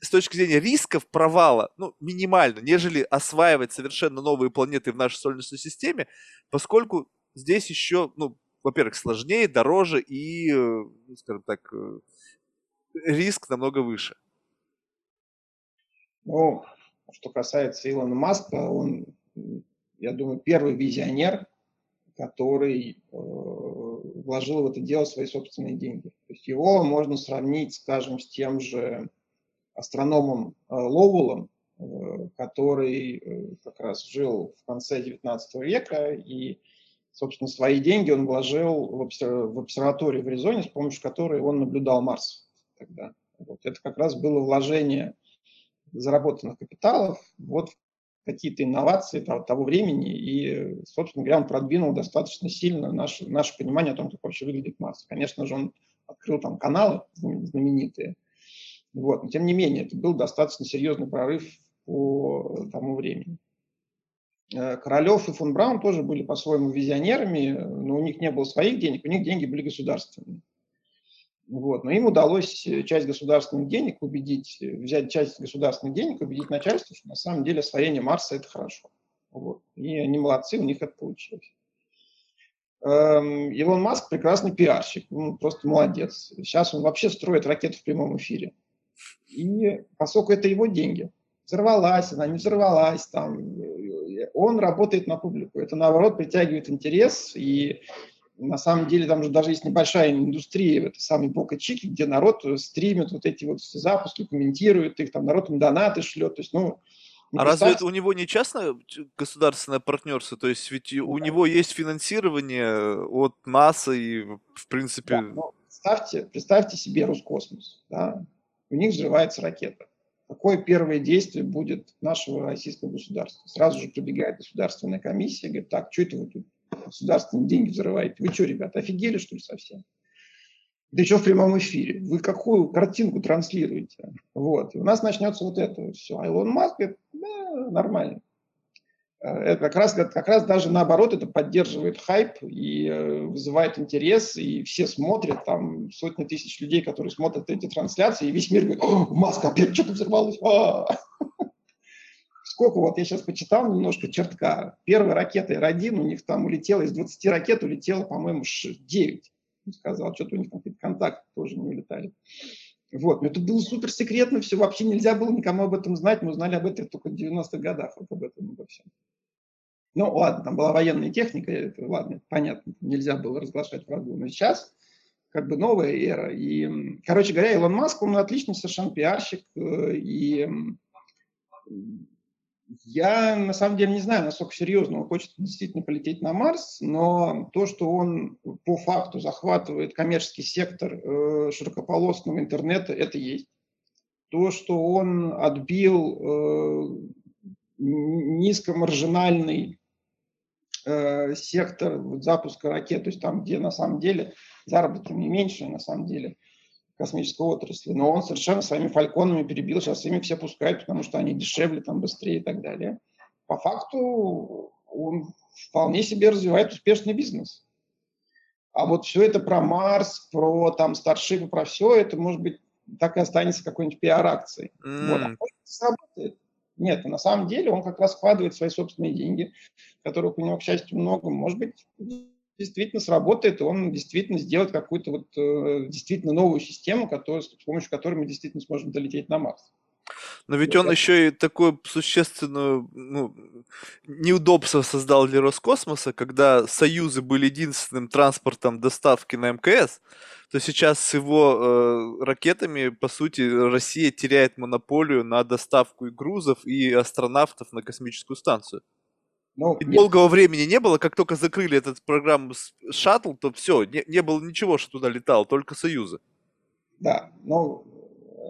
с точки зрения рисков провала, ну, минимально, нежели осваивать совершенно новые планеты в нашей Солнечной системе, поскольку здесь еще, ну, во-первых, сложнее, дороже и, э, ну, скажем так, э, риск намного выше. Ну, что касается Илона Маска, он я думаю, первый визионер, который э, вложил в это дело свои собственные деньги. То есть его можно сравнить, скажем, с тем же астрономом э, Лоуэллом, э, который э, как раз жил в конце XIX века и, собственно, свои деньги он вложил в, обсер- в обсерваторию в Аризоне, с помощью которой он наблюдал Марс тогда. Вот это как раз было вложение заработанных капиталов вот в какие-то инновации того, того времени, и, собственно говоря, он продвинул достаточно сильно наше, наше понимание о том, как вообще выглядит Марс. Конечно же, он открыл там каналы знаменитые, вот, но тем не менее, это был достаточно серьезный прорыв по тому времени. Э, Королев и фон Браун тоже были по-своему визионерами, но у них не было своих денег, у них деньги были государственные. Вот. Но им удалось э, часть государственных денег убедить, э, взять часть государственных денег, убедить начальство, что на самом деле освоение Марса – это хорошо. Вот. И они молодцы, у них это получилось. Эм, Илон Маск прекрасный пиарщик, он просто молодец. Сейчас он вообще строит ракету в прямом эфире. И поскольку это его деньги, взорвалась она, не взорвалась, там, он работает на публику. Это, наоборот, притягивает интерес, и на самом деле там же даже есть небольшая индустрия, это самый Бока Чики, где народ стримит вот эти вот запуски, комментирует их, там народ им донаты шлет, то есть, ну, а разве это у него не частное государственное партнерство? То есть ведь да. у него есть финансирование от НАСА и, в принципе... Да, представьте, представьте себе Роскосмос. Да? У них взрывается ракета. Какое первое действие будет нашего российского государства? Сразу же прибегает государственная комиссия, говорит, так, что это вы тут государственные деньги взрываете. Вы что, ребята, офигели, что ли, совсем? Да еще в прямом эфире. Вы какую картинку транслируете? Вот. И у нас начнется вот это все. А Илон Маск говорит, да, нормально. Э, это как раз, как раз даже наоборот, это поддерживает хайп и э, вызывает интерес, и все смотрят, там сотни тысяч людей, которые смотрят эти трансляции, и весь мир говорит, о, Маск опять что-то взорвалось. А-а-а сколько, вот я сейчас почитал немножко чертка, первая ракета Р-1, у них там улетела, из 20 ракет улетело, по-моему, 9. Сказал, что-то у них какие-то контакты тоже не улетали. Вот, но это было супер секретно, все вообще нельзя было никому об этом знать, мы узнали об этом только в 90-х годах, вот об этом обо всем. Ну, ладно, там была военная техника, это, ладно, понятно, нельзя было разглашать врагу, но сейчас как бы новая эра. И, короче говоря, Илон Маск, он отличный совершенно пиарщик, э, и я на самом деле не знаю, насколько серьезно он хочет действительно полететь на Марс, но то, что он по факту захватывает коммерческий сектор э, широкополосного интернета, это есть. То, что он отбил э, низкомаржинальный э, сектор запуска ракет, то есть там, где на самом деле заработки не меньше, на самом деле космической отрасли. Но он совершенно своими фальконами перебил, сейчас ими все пускают, потому что они дешевле, там быстрее и так далее. По факту он вполне себе развивает успешный бизнес. А вот все это про Марс, про там Старшип, про все это, может быть, так и останется какой-нибудь пиар-акцией. Mm. Вот. А сработает. Нет, на самом деле он как раз вкладывает свои собственные деньги, которых у него, к счастью, много. Может быть, действительно сработает, и он действительно сделает какую-то вот э, действительно новую систему, которую, с помощью которой мы действительно сможем долететь на Марс. Но ведь он еще и такое существенное ну, неудобство создал для Роскосмоса, когда союзы были единственным транспортом доставки на МКС, то сейчас с его э, ракетами, по сути, Россия теряет монополию на доставку и грузов, и астронавтов на космическую станцию. Ну, и долгого времени не было, как только закрыли эту программу шаттл, то все, не, не было ничего, что туда летало, только союзы. Да, ну,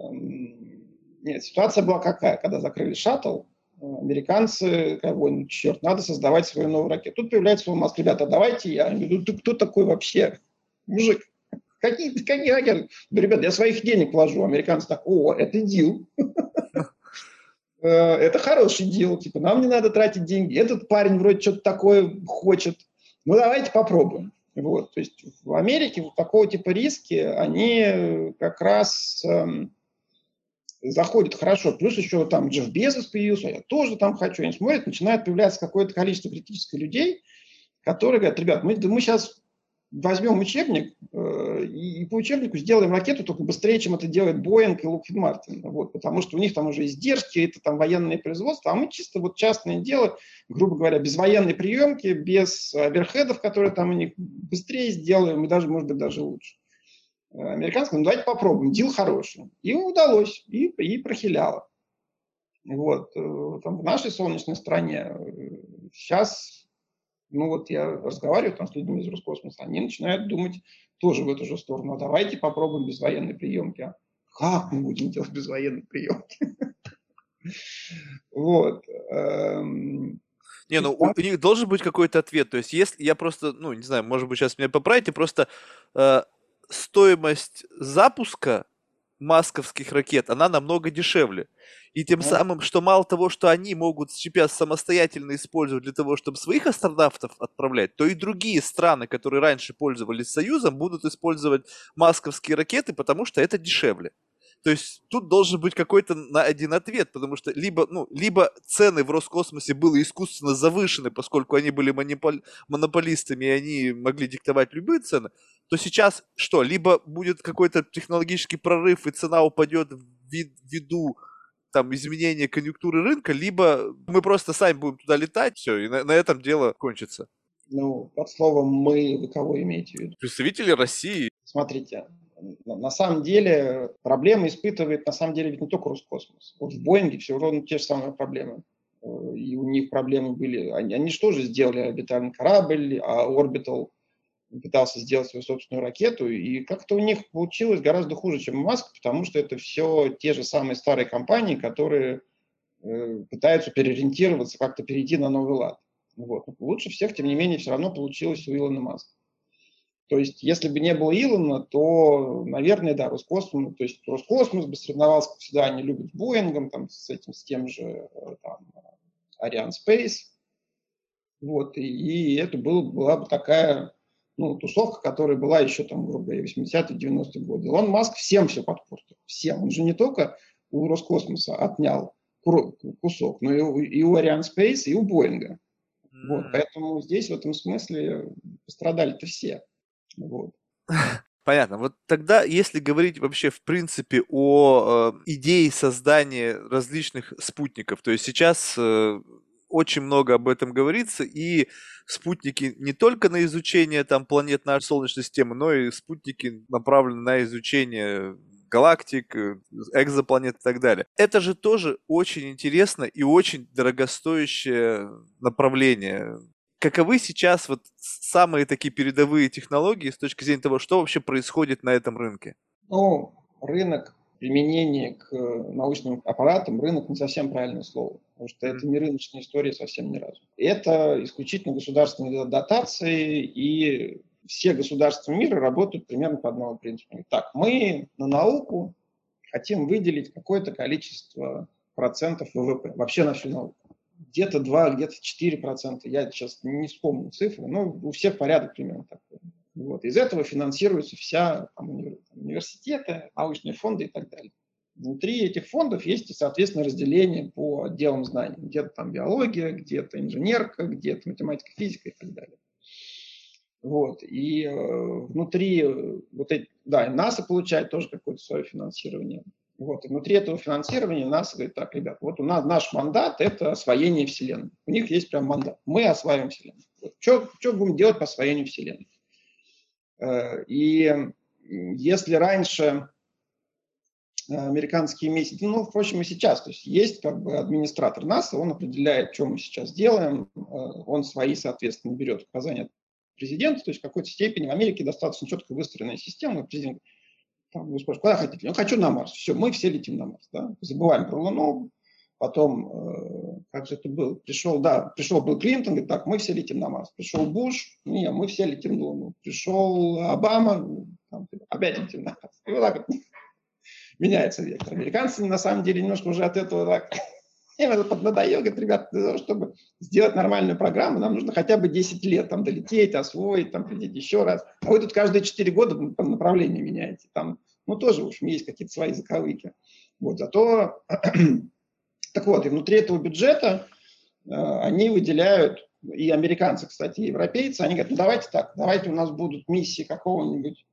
эм, нет, ситуация была какая, когда закрыли шаттл, американцы, как бы, ну, черт, надо создавать свою новую ракету. Тут появляется Маск, ребята, давайте, я говорю, ты кто такой вообще? Мужик, какие, какие ракеты? Да, ребята, я своих денег вложу. Американцы так, о, это дил. Э, это хороший дел, типа, нам не надо тратить деньги. Этот парень вроде что-то такое хочет. Ну, давайте попробуем. Вот, то есть в Америке вот такого типа риски, они как раз эм, заходят хорошо. Плюс еще там Джефф Безос появился, я тоже там хочу. Они смотрят, начинает появляться какое-то количество критических людей, которые говорят, ребят, мы, мы сейчас возьмем учебник э, и, по учебнику сделаем ракету только быстрее, чем это делает Боинг и Лукхед Мартин. Вот, потому что у них там уже издержки, это там военное производство, а мы чисто вот частное дело, грубо говоря, без военной приемки, без оверхедов, которые там у них быстрее сделаем, и даже, может быть, даже лучше. Э, американцы ну давайте попробуем, дел хороший. И удалось, и, и прохиляло. Вот. Э, там, в нашей солнечной стране сейчас ну вот я разговариваю там с людьми из Роскосмоса, они начинают думать тоже в эту же сторону. А давайте попробуем без военной приемки. А как мы будем делать без военной приемки? Вот. Эм, не, ну у них должен быть какой-то ответ. То есть, если я просто, ну, не знаю, может быть, сейчас меня поправите, просто э, стоимость запуска масковских ракет, она намного дешевле. И тем самым, что мало того, что они могут сейчас самостоятельно использовать для того, чтобы своих астронавтов отправлять, то и другие страны, которые раньше пользовались Союзом, будут использовать масковские ракеты, потому что это дешевле. То есть тут должен быть какой-то на один ответ, потому что либо, ну, либо цены в Роскосмосе были искусственно завышены, поскольку они были монопол- монополистами и они могли диктовать любые цены, то сейчас что? Либо будет какой-то технологический прорыв и цена упадет ввиду там изменения конъюнктуры рынка, либо мы просто сами будем туда летать, все, и на, на этом дело кончится. Ну, под словом «мы» вы кого имеете в виду? Представители России. Смотрите, на самом деле проблемы испытывает на самом деле ведь не только Роскосмос. Вот в Боинге все равно те же самые проблемы. Э, и у них проблемы были. Они, они что же сделали орбитальный корабль, а Orbital пытался сделать свою собственную ракету, и как-то у них получилось гораздо хуже, чем у Маска, потому что это все те же самые старые компании, которые э, пытаются переориентироваться, как-то перейти на новый лад. Вот. Лучше всех, тем не менее, все равно получилось у Илона Маска. То есть, если бы не было Илона, то, наверное, да, Роскосмос, то есть Роскосмос бы соревновался, как всегда, они любят с Боингом, там, с этим, с тем же, э, там, Ariane Space. Вот, и, и это был, была бы такая ну, тусовка, которая была еще там, грубо говоря, 80-е, 90-е годы. Он Маск всем все подпортил. Всем. Он же не только у Роскосмоса отнял кусок, но и у, и у Ariane Space, и у Боинга. Вот, поэтому здесь в этом смысле пострадали-то все. Вот. Понятно. Вот тогда, если говорить вообще в принципе о э, идее создания различных спутников, то есть сейчас э, очень много об этом говорится, и спутники не только на изучение там планет нашей Солнечной системы, но и спутники направлены на изучение галактик, э, экзопланет и так далее. Это же тоже очень интересно и очень дорогостоящее направление. Каковы сейчас вот самые такие передовые технологии с точки зрения того, что вообще происходит на этом рынке? Ну, рынок применения к научным аппаратам, рынок не совсем правильное слово потому что это не рыночная история совсем ни разу. Это исключительно государственные дотации, и все государства мира работают примерно по одному принципу. Так, мы на науку хотим выделить какое-то количество процентов ВВП, вообще на всю науку. Где-то 2, где-то 4 процента, я сейчас не вспомню цифры, но у всех порядок примерно такой. Вот. Из этого финансируется вся там, университеты, научные фонды и так далее. Внутри этих фондов есть, соответственно, разделение по отделам знаний. Где-то там биология, где-то инженерка, где-то математика, физика и так далее. Вот. И э, внутри э, вот эти, да, НАСА получает тоже какое-то свое финансирование. Вот. И внутри этого финансирования НАСА говорит, так, ребят, вот у нас наш мандат – это освоение Вселенной. У них есть прям мандат. Мы осваиваем Вселенную. Вот. Что будем делать по освоению Вселенной? Э, и если раньше американские миссии, ну, впрочем, и сейчас, то есть есть как бы администратор НАСА, он определяет, что мы сейчас делаем, э, он свои, соответственно, берет указания президента, то есть в какой-то степени в Америке достаточно четко выстроенная система, президент там, вы спрашиваете, куда хотите? Ну, хочу на Марс. Все, мы все летим на Марс. Да? Забываем про Луну. Потом, э, как же это было? Пришел, да, пришел Билл Клинтон, говорит, так, мы все летим на Марс. Пришел Буш, не, мы все летим на Луну. Пришел Обама, там, опять летим на Марс. И вот так вот меняется вектор. Американцы на самом деле немножко уже от этого так им это поднадоело, говорит, ребят, для того, чтобы сделать нормальную программу, нам нужно хотя бы 10 лет там долететь, освоить, там прилететь еще раз. А вы тут каждые 4 года направление меняете. Там, ну, тоже, в общем, есть какие-то свои заковыки. Вот, зато, так вот, и внутри этого бюджета э, они выделяют, и американцы, кстати, и европейцы, они говорят, ну, давайте так, давайте у нас будут миссии какого-нибудь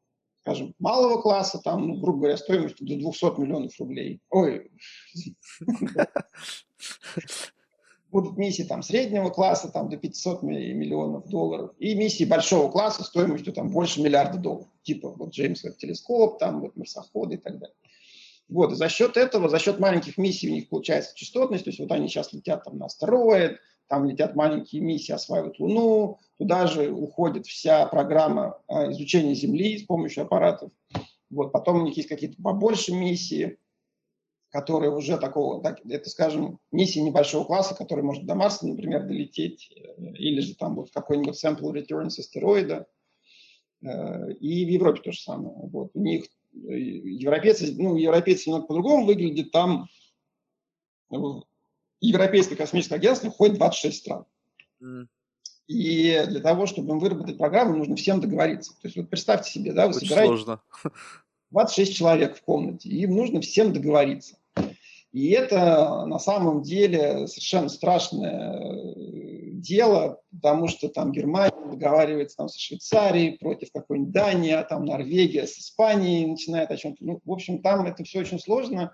скажем, малого класса, там, ну, грубо говоря, стоимостью до 200 миллионов рублей. Ой, будут миссии там среднего класса там до 500 миллионов долларов и миссии большого класса стоимостью там больше миллиарда долларов, типа вот Джеймс телескоп, там вот марсоходы и так далее. Вот, и за счет этого, за счет маленьких миссий у них получается частотность, то есть вот они сейчас летят там на астероид, там летят маленькие миссии, осваивают Луну, туда же уходит вся программа а, изучения Земли с помощью аппаратов. Вот, потом у них есть какие-то побольше миссии, которые уже такого, так, это, скажем, миссии небольшого класса, которые может до Марса, например, долететь, э, или же там вот какой-нибудь sample return с астероида. Э, и в Европе то же самое. Вот, у них европейцы, ну, европейцы немного по-другому выглядят, там Европейское космическое агентство входит 26 стран. Mm. И для того, чтобы выработать программу, нужно всем договориться. То есть вот представьте себе, да, вы Очень собираете сложно. 26 человек в комнате, и им нужно всем договориться. И это на самом деле совершенно страшное э, дело, потому что там Германия договаривается там, со Швейцарией против какой-нибудь Дании, а там Норвегия с Испанией начинает о чем-то. Ну, в общем, там это все очень сложно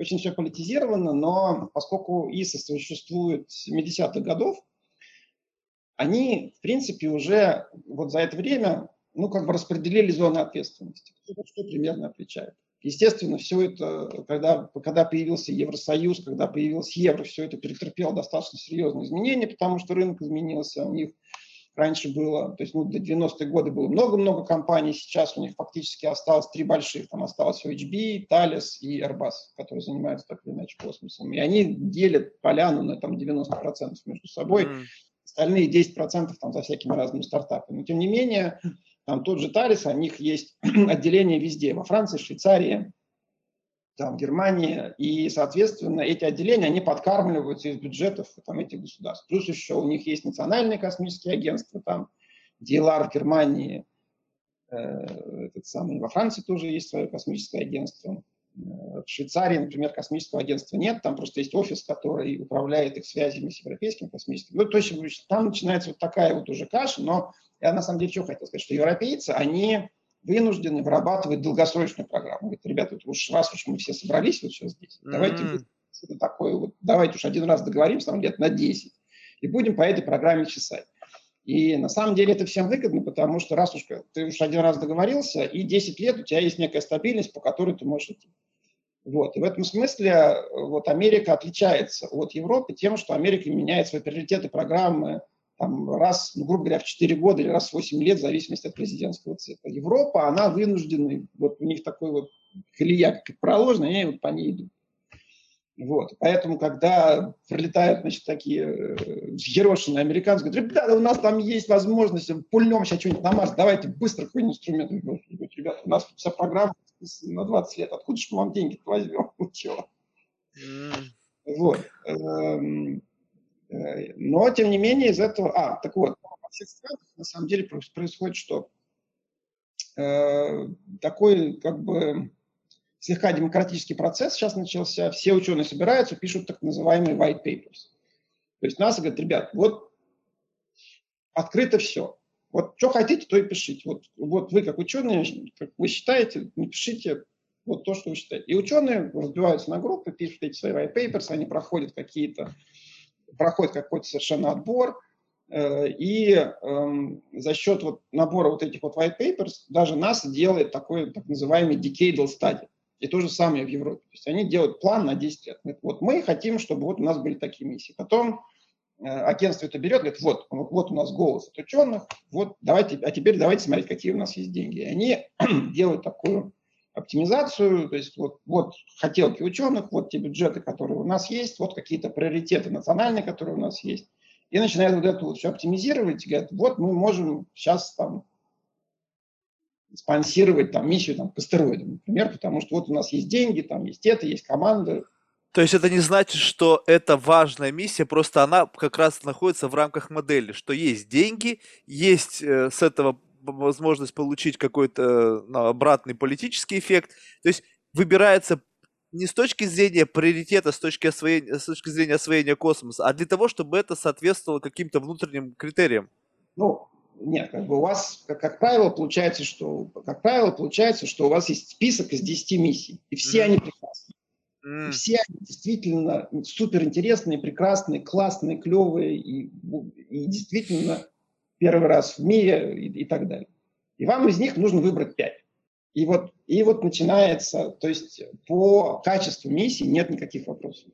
очень все политизировано, но поскольку ИСа существует с 70-х годов, они, в принципе, уже вот за это время, ну, как бы распределили зоны ответственности. Кто что примерно отвечает. Естественно, все это, когда, когда появился Евросоюз, когда появился евро, все это претерпело достаточно серьезные изменения, потому что рынок изменился, у них раньше было, то есть ну, до 90-е годы было много-много компаний, сейчас у них фактически осталось три больших, там осталось OHB, Thales и Airbus, которые занимаются так или иначе космосом. И они делят поляну на там 90% между собой, остальные 10% там за всякими разными стартапами. Но тем не менее, там тот же Thales, у них есть отделение везде, во Франции, Швейцарии, там, Германия, и, соответственно, эти отделения, они подкармливаются из бюджетов там, этих государств. Плюс еще у них есть национальные космические агентства, там, DLR в Германии, э, этот самый, во Франции тоже есть свое космическое агентство. В Швейцарии, например, космического агентства нет, там просто есть офис, который управляет их связями с европейским космическим. Ну, то есть там начинается вот такая вот уже каша, но я на самом деле что хотел сказать, что европейцы, они вынуждены вырабатывать долгосрочную программу. Говорит, ребята, вот уж раз уж мы все собрались вот сейчас здесь, mm-hmm. давайте что-то такое, вот, давайте уж один раз договоримся, там лет на 10, и будем по этой программе чесать. И на самом деле это всем выгодно, потому что раз уж ты уж один раз договорился, и 10 лет у тебя есть некая стабильность, по которой ты можешь идти. Вот. И в этом смысле вот Америка отличается от Европы тем, что Америка меняет свои приоритеты, программы, там, раз, ну, грубо говоря, в 4 года или раз в 8 лет, в зависимости от президентского цикла. Европа, она вынуждена, вот у них такой вот колея, как проложена, они вот по ней идут. Вот. Поэтому, когда прилетают, значит, такие э, взъерошенные американцы, говорят, ребята, у нас там есть возможность, пульнем сейчас что-нибудь на Марс, давайте быстро какой-нибудь инструмент. Говорят, ребята, у нас вся программа на 20 лет, откуда же мы вам деньги возьмем? Чего? Mm. Вот. Эм, Э, но, тем не менее, из этого... А, так вот, во всех странах на самом деле происходит что? Э, такой, как бы, слегка демократический процесс сейчас начался. Все ученые собираются, пишут так называемые white papers. То есть НАСА говорит, ребят, вот открыто все. Вот что хотите, то и пишите. Вот, вот вы как ученые, как вы считаете, напишите вот то, что вы считаете. И ученые разбиваются на группы, пишут эти свои white papers, они проходят какие-то, проходят какой-то совершенно отбор, э, и эм, за счет вот набора вот этих вот white papers даже НАСА делает такой так называемый decadal study. И то же самое в Европе. То есть они делают план на 10 лет. Вот мы хотим, чтобы вот у нас были такие миссии. Потом э, агентство это берет, говорит, вот, вот у нас голос от ученых, вот давайте, а теперь давайте смотреть, какие у нас есть деньги. И они делают такую оптимизацию, то есть вот, вот хотелки ученых, вот те бюджеты, которые у нас есть, вот какие-то приоритеты национальные, которые у нас есть, и начинают вот это вот все оптимизировать, говорят, вот мы можем сейчас там спонсировать там миссию там, к астероидам, например, потому что вот у нас есть деньги, там есть это, есть команда. То есть это не значит, что это важная миссия, просто она как раз находится в рамках модели, что есть деньги, есть э, с этого возможность получить какой-то ну, обратный политический эффект. То есть выбирается не с точки зрения приоритета, с точки, освоения, с точки зрения освоения космоса, а для того, чтобы это соответствовало каким-то внутренним критериям. Ну, нет, как бы у вас, как, как правило, получается, что, как правило, получается, что у вас есть список из 10 миссий, и все mm. они прекрасны. Mm. И все они действительно суперинтересные, прекрасные, классные, клевые, и, и действительно первый раз в мире и, и так далее. И вам из них нужно выбрать 5. И вот, и вот начинается, то есть по качеству миссии нет никаких вопросов.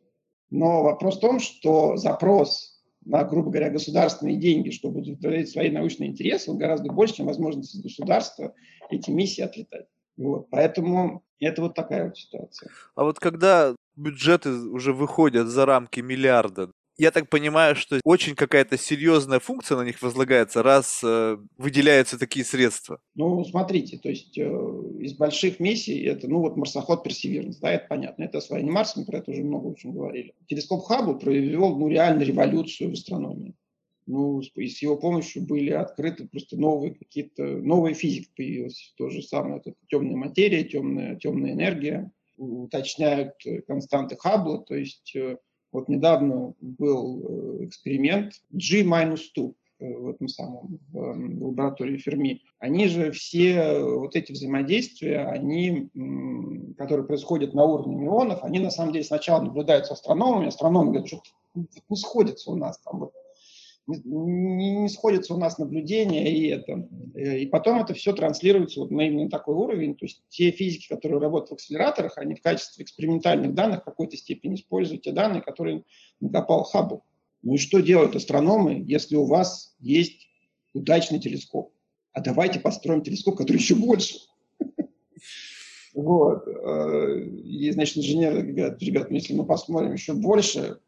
Но вопрос в том, что запрос на, грубо говоря, государственные деньги, чтобы удовлетворять свои научные интересы, он гораздо больше, чем возможность государства эти миссии отлетать. Вот. Поэтому это вот такая вот ситуация. А вот когда бюджеты уже выходят за рамки миллиарда, я так понимаю, что очень какая-то серьезная функция на них возлагается, раз э, выделяются такие средства. Ну, смотрите, то есть э, из больших миссий это, ну вот марсоход Персевернс, да, это понятно, это освоение Марса, мы про это уже много очень говорили. Телескоп Хаббл провел, ну, реально революцию в астрономии. Ну, и с его помощью были открыты просто новые какие-то, новая физика появилась. То же самое, это темная материя, темная, темная энергия, уточняют константы Хаббла, то есть э, вот недавно был э, эксперимент G-2 э, в этом самом в лаборатории Ферми. Они же все вот эти взаимодействия, они, которые происходят на уровне мионов, они на самом деле сначала наблюдаются астрономами, астрономы говорят, что не сходится у нас там вот не, не сходятся у нас наблюдения и это. Э, и потом это все транслируется вот на именно такой уровень. То есть те физики, которые работают в акселераторах, они в качестве экспериментальных данных в какой-то степени используют те данные, которые накопал Хаббл. Ну и что делают астрономы, если у вас есть удачный телескоп? А давайте построим телескоп, который еще больше. Вот. Э, и, значит, инженеры говорят, ребят, ну, если мы посмотрим еще больше,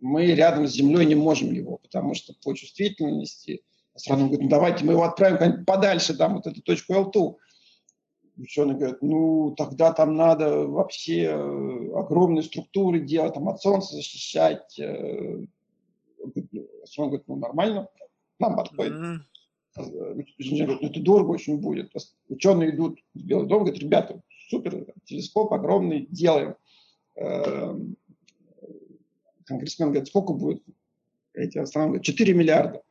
мы рядом с Землей не можем его, потому что по чувствительности астрономы говорят, ну давайте мы его отправим подальше, там вот эту точку L2. Ученые говорят, ну тогда там надо вообще э, огромные структуры делать, там от Солнца защищать. Э». Астрономы говорят, ну нормально, нам подходит. Mm-hmm. Инженер говорит, ну это дорого очень будет. Ученые идут в Белый дом, говорят, ребята, супер, телескоп огромный, делаем эм, конгрессмен говорит, сколько будет? Эти говорят, 4 миллиарда.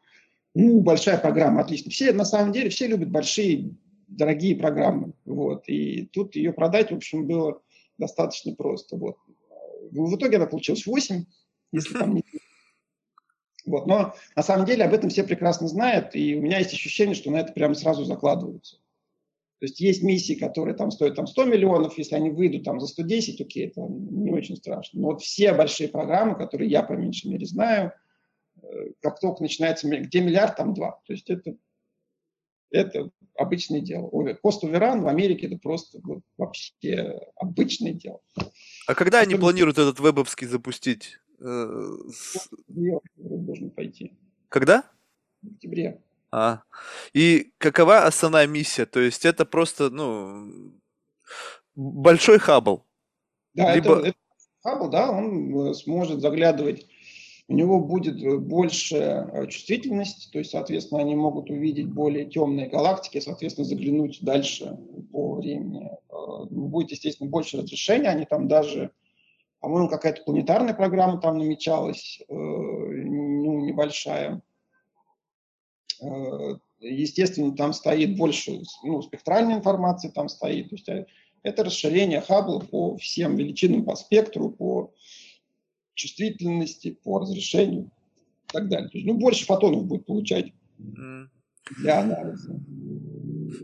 Ну, большая программа, отлично. Все, на самом деле, все любят большие, дорогие программы. Вот. И тут ее продать, в общем, было достаточно просто. Вот. В итоге она получилась 8, если там не... Вот. Но на самом деле об этом все прекрасно знают, и у меня есть ощущение, что на это прямо сразу закладываются. То есть есть миссии, которые там стоят там, 100 миллионов, если они выйдут там, за 110, окей, это не очень страшно. Но вот все большие программы, которые я по меньшей мере знаю, э, как только начинается, где миллиард, там два. То есть это, это обычное дело. Кост Веран в Америке это просто вот, вообще обычное дело. А когда они планируют этот вебовский запустить? Э, должен пойти. Когда? В октябре. А. И какова основная миссия? То есть это просто, ну, большой Хаббл. Да, Либо... это, это Хаббл, да, он э, сможет заглядывать у него будет больше чувствительности, то есть, соответственно, они могут увидеть более темные галактики, соответственно, заглянуть дальше по времени. Будет, естественно, больше разрешения, они там даже, по-моему, какая-то планетарная программа там намечалась, ну, небольшая. Естественно, там стоит больше ну, спектральной информации, там стоит. То есть э, это расширение Хаббла по всем величинам по спектру, по чувствительности, по разрешению и так далее. То есть, ну, больше фотонов будет получать для анализа.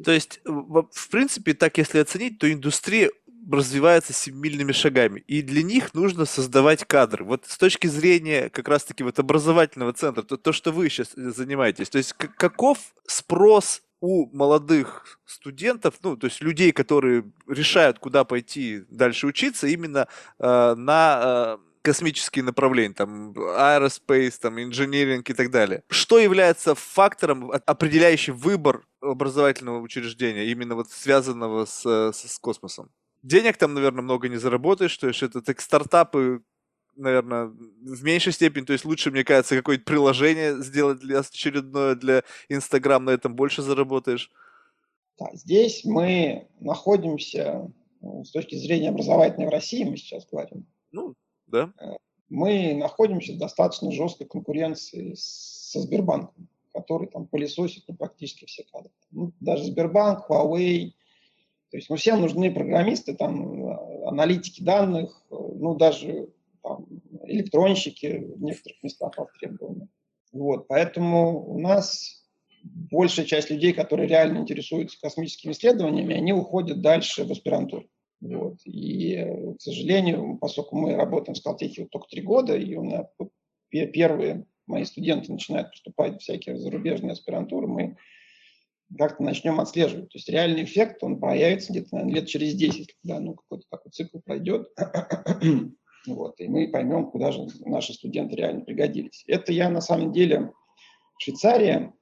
То есть, в принципе, так если оценить, то индустрия развивается семимильными шагами. И для них нужно создавать кадры. Вот с точки зрения как раз-таки вот образовательного центра, то, то что вы сейчас занимаетесь, то есть каков спрос у молодых студентов, ну, то есть людей, которые решают, куда пойти дальше учиться, именно э, на э, космические направления, там, аэроспейс, там, инжиниринг и так далее. Что является фактором, определяющим выбор образовательного учреждения, именно вот связанного с, с, с космосом? Денег там, наверное, много не заработаешь, то есть это так стартапы, наверное, в меньшей степени, то есть лучше, мне кажется, какое-то приложение сделать для очередное для Инстаграм, на этом больше заработаешь. Да, здесь мы находимся ну, с точки зрения образовательной в России, мы сейчас говорим. Ну, да. Э, мы находимся в достаточно жесткой конкуренции со Сбербанком, который там пылесосит ну, практически все кадры. Ну, даже Сбербанк, Huawei, то есть, ну, всем нужны программисты, там, аналитики данных, ну, даже там, электронщики в некоторых местах востребованы. Вот, поэтому у нас большая часть людей, которые реально интересуются космическими исследованиями, они уходят дальше в аспирантуру. Вот. И, к сожалению, поскольку мы работаем в Скалтехе вот только три года, и у меня первые мои студенты начинают поступать в всякие зарубежные аспирантуры, мы как-то начнем отслеживать. То есть реальный эффект, он появится где-то наверное, лет через 10, когда ну, какой-то такой цикл пройдет. вот, и мы поймем, куда же наши студенты реально пригодились. Это я на самом деле в Швейцарии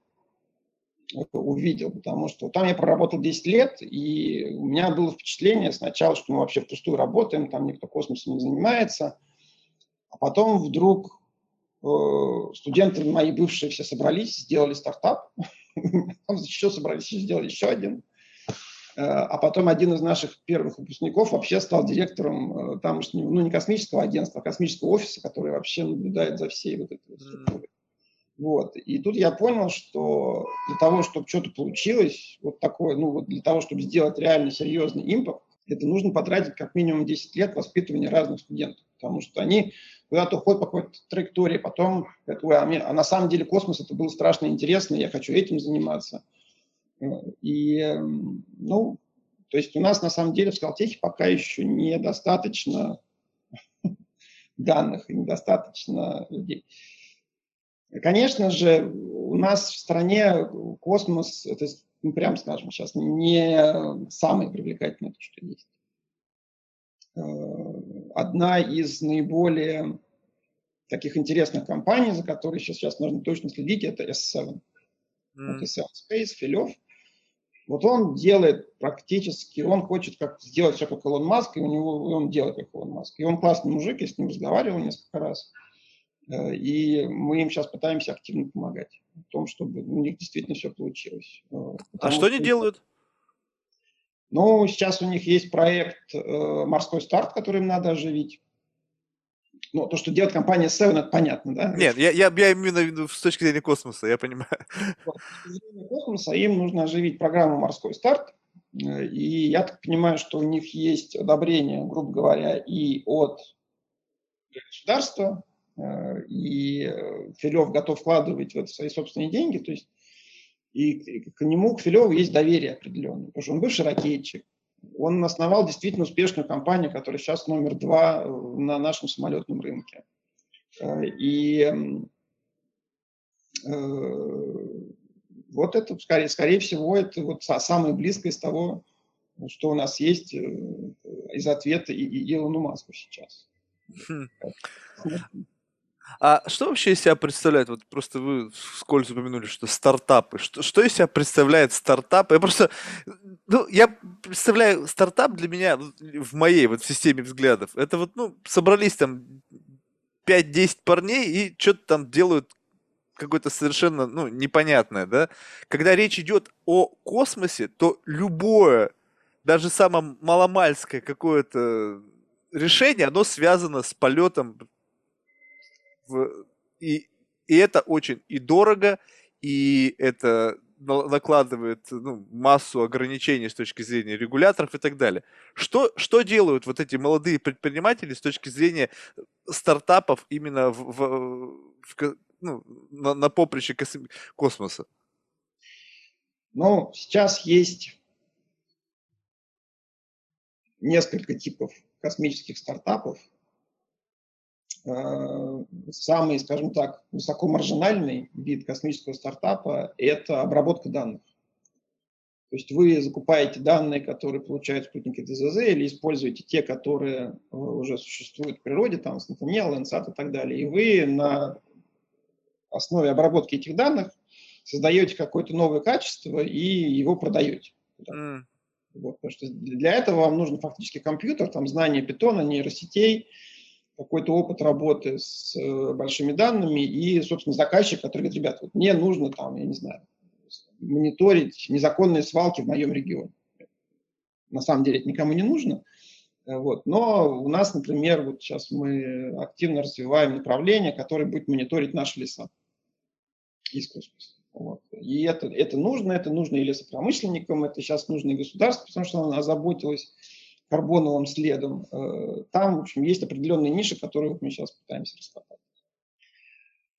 увидел, потому что там я проработал 10 лет, и у меня было впечатление сначала, что мы вообще впустую работаем, там никто космосом не занимается, а потом вдруг э, студенты мои бывшие все собрались, сделали стартап, Там еще собрались, сделали еще один. Э, а потом один из наших первых выпускников вообще стал директором э, там, ну, не космического агентства, а космического офиса, который вообще наблюдает за всей вот этой структурой. Вот. И тут я понял, что для того, чтобы что-то получилось, вот такое, ну вот для того, чтобы сделать реально серьезный импакт, это нужно потратить как минимум 10 лет воспитывания разных студентов, потому что они куда-то уходят по какой-то траектории, потом, а, мне, а на самом деле космос это было страшно интересно, я хочу этим заниматься. И, эм, ну, то есть у нас на самом деле в Скалтехе пока еще недостаточно данных и недостаточно людей. Конечно же, у нас в стране космос, это, ну, прям скажем сейчас, не самое привлекательное, что есть. Э, одна из наиболее таких интересных компаний, за которой сейчас, сейчас нужно точно следить, это S7. Mm. Вот S7 Space, Филев. Вот он делает практически, он хочет как сделать все как Илон Маск, и у него он делает как Илон Маск. И он классный мужик, я с ним разговаривал несколько раз. Э, и мы им сейчас пытаемся активно помогать в том, чтобы у них действительно все получилось. Э, а что они делают? Ну, сейчас у них есть проект э, «Морской старт», который им надо оживить. Ну, то, что делает компания Seven, это понятно, да? Нет, я, я, я именно в виду с точки зрения космоса, я понимаю. Вот, с точки зрения космоса им нужно оживить программу «Морской старт». Э, и я так понимаю, что у них есть одобрение, грубо говоря, и от государства, э, и э, Филев готов вкладывать в это свои собственные деньги. То есть и к нему, к Филеву, есть доверие определенное, потому что он бывший ракетчик. Он основал действительно успешную компанию, которая сейчас номер два на нашем самолетном рынке. Э, и э, вот это, скорее, скорее всего, это вот самое близкое из того, что у нас есть э, из ответа и, и Илону Маску сейчас. А что вообще из себя представляет, вот просто вы вскользь упомянули, что стартапы, что, что из себя представляет стартап? Я просто, ну, я представляю стартап для меня в моей вот системе взглядов. Это вот, ну, собрались там 5-10 парней и что-то там делают какое-то совершенно, ну, непонятное, да? Когда речь идет о космосе, то любое, даже самое маломальское какое-то решение, оно связано с полетом и, и это очень и дорого, и это накладывает ну, массу ограничений с точки зрения регуляторов и так далее. Что, что делают вот эти молодые предприниматели с точки зрения стартапов именно в, в, в, ну, на, на поприще космоса? Ну, сейчас есть несколько типов космических стартапов. Э, самый, скажем так, высокомаржинальный вид космического стартапа – это обработка данных. То есть вы закупаете данные, которые получают спутники ДЗЗ, или используете те, которые э, уже существуют в природе, там, Sentinel, Landsat и так далее. И вы на основе обработки этих данных создаете какое-то новое качество и его продаете. Mm. Вот, потому что для этого вам нужен фактически компьютер, там знание питона, нейросетей, какой-то опыт работы с э, большими данными и, собственно, заказчик, который говорит, ребят, вот мне нужно там, я не знаю, мониторить незаконные свалки в моем регионе. На самом деле это никому не нужно. Э, вот. Но у нас, например, вот сейчас мы активно развиваем направление, которое будет мониторить наши леса из космоса. Вот. И это, это нужно, это нужно и лесопромышленникам, это сейчас нужно и государству, потому что оно озаботилось карбоновым следом. Э, там, в общем, есть определенные ниши, которые мы сейчас пытаемся раскопать.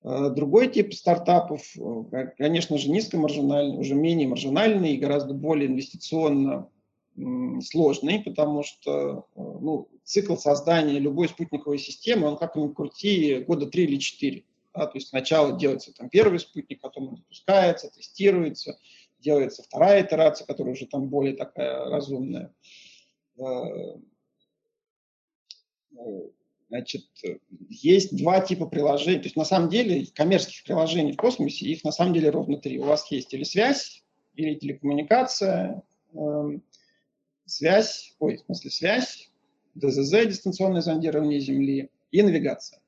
Э, другой тип стартапов, э, конечно же, низкомаржинальный, уже менее маржинальный и гораздо более инвестиционно сложный, потому что ну, цикл создания любой спутниковой системы, он как ни крути, года три или четыре. Да, то есть сначала делается там первый спутник, потом он запускается, тестируется, делается вторая итерация, которая уже там более такая разумная. Э, значит, есть два типа приложений. То есть на самом деле коммерческих приложений в космосе, их на самом деле ровно три. У вас есть или связь, или телекоммуникация, эм, связь, ой, в смысле связь, ДЗЗ, дистанционное зондирование Земли, и навигация.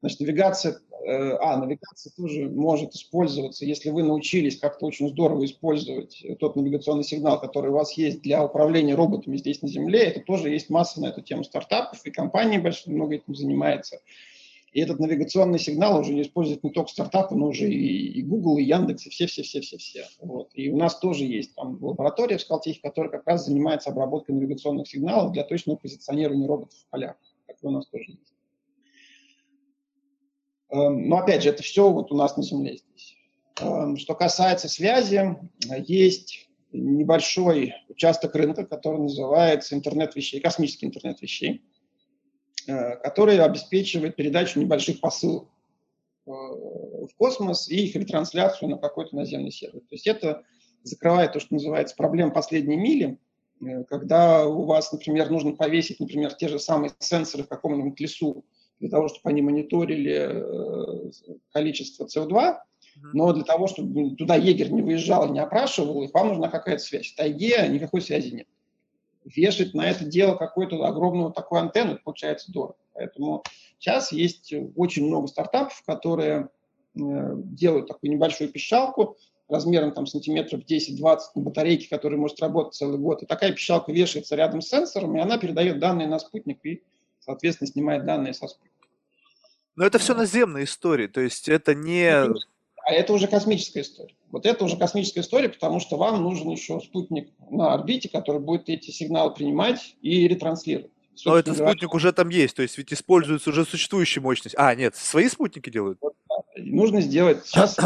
Значит, навигация, э, а, навигация тоже может использоваться, если вы научились как-то очень здорово использовать тот навигационный сигнал, который у вас есть для управления роботами здесь на Земле. Это тоже есть масса на эту тему стартапов, и компании большие много этим занимается. И этот навигационный сигнал уже используют не только стартапы, но уже и, и Google, и Яндекс, и все-все-все-все-все. Вот. И у нас тоже есть там лаборатория в Скалтехе, которая как раз занимается обработкой навигационных сигналов для точного позиционирования роботов в полях. Такое у нас тоже есть. Эм, но опять же, это все вот у нас на Земле здесь. Эм, что касается связи, есть небольшой участок рынка, который называется интернет вещей, космический интернет вещей, э, который обеспечивает передачу небольших посылок э, в космос и их ретрансляцию на какой-то наземный сервер. То есть это закрывает то, что называется проблем последней мили, э, когда у вас, например, нужно повесить, например, те же самые сенсоры в каком-нибудь лесу для того, чтобы они мониторили э, количество СО2, но для того, чтобы туда егерь не выезжал не опрашивал их, вам нужна какая-то связь. В тайге никакой связи нет. Вешать на это дело какую-то огромную такую антенну, получается дорого. Поэтому сейчас есть очень много стартапов, которые э, делают такую небольшую пищалку размером там сантиметров 10-20 на батарейке, которая может работать целый год. И такая пищалка вешается рядом с сенсором, и она передает данные на спутник и, соответственно, снимает данные со спутника. Но это все наземные истории, то есть это не... А это уже космическая история. Вот это уже космическая история, потому что вам нужен еще спутник на орбите, который будет эти сигналы принимать и ретранслировать. Но этот говоря, спутник уже там есть, то есть ведь используется уже существующая мощность. А, нет, свои спутники делают? Вот. Нужно сделать... Сейчас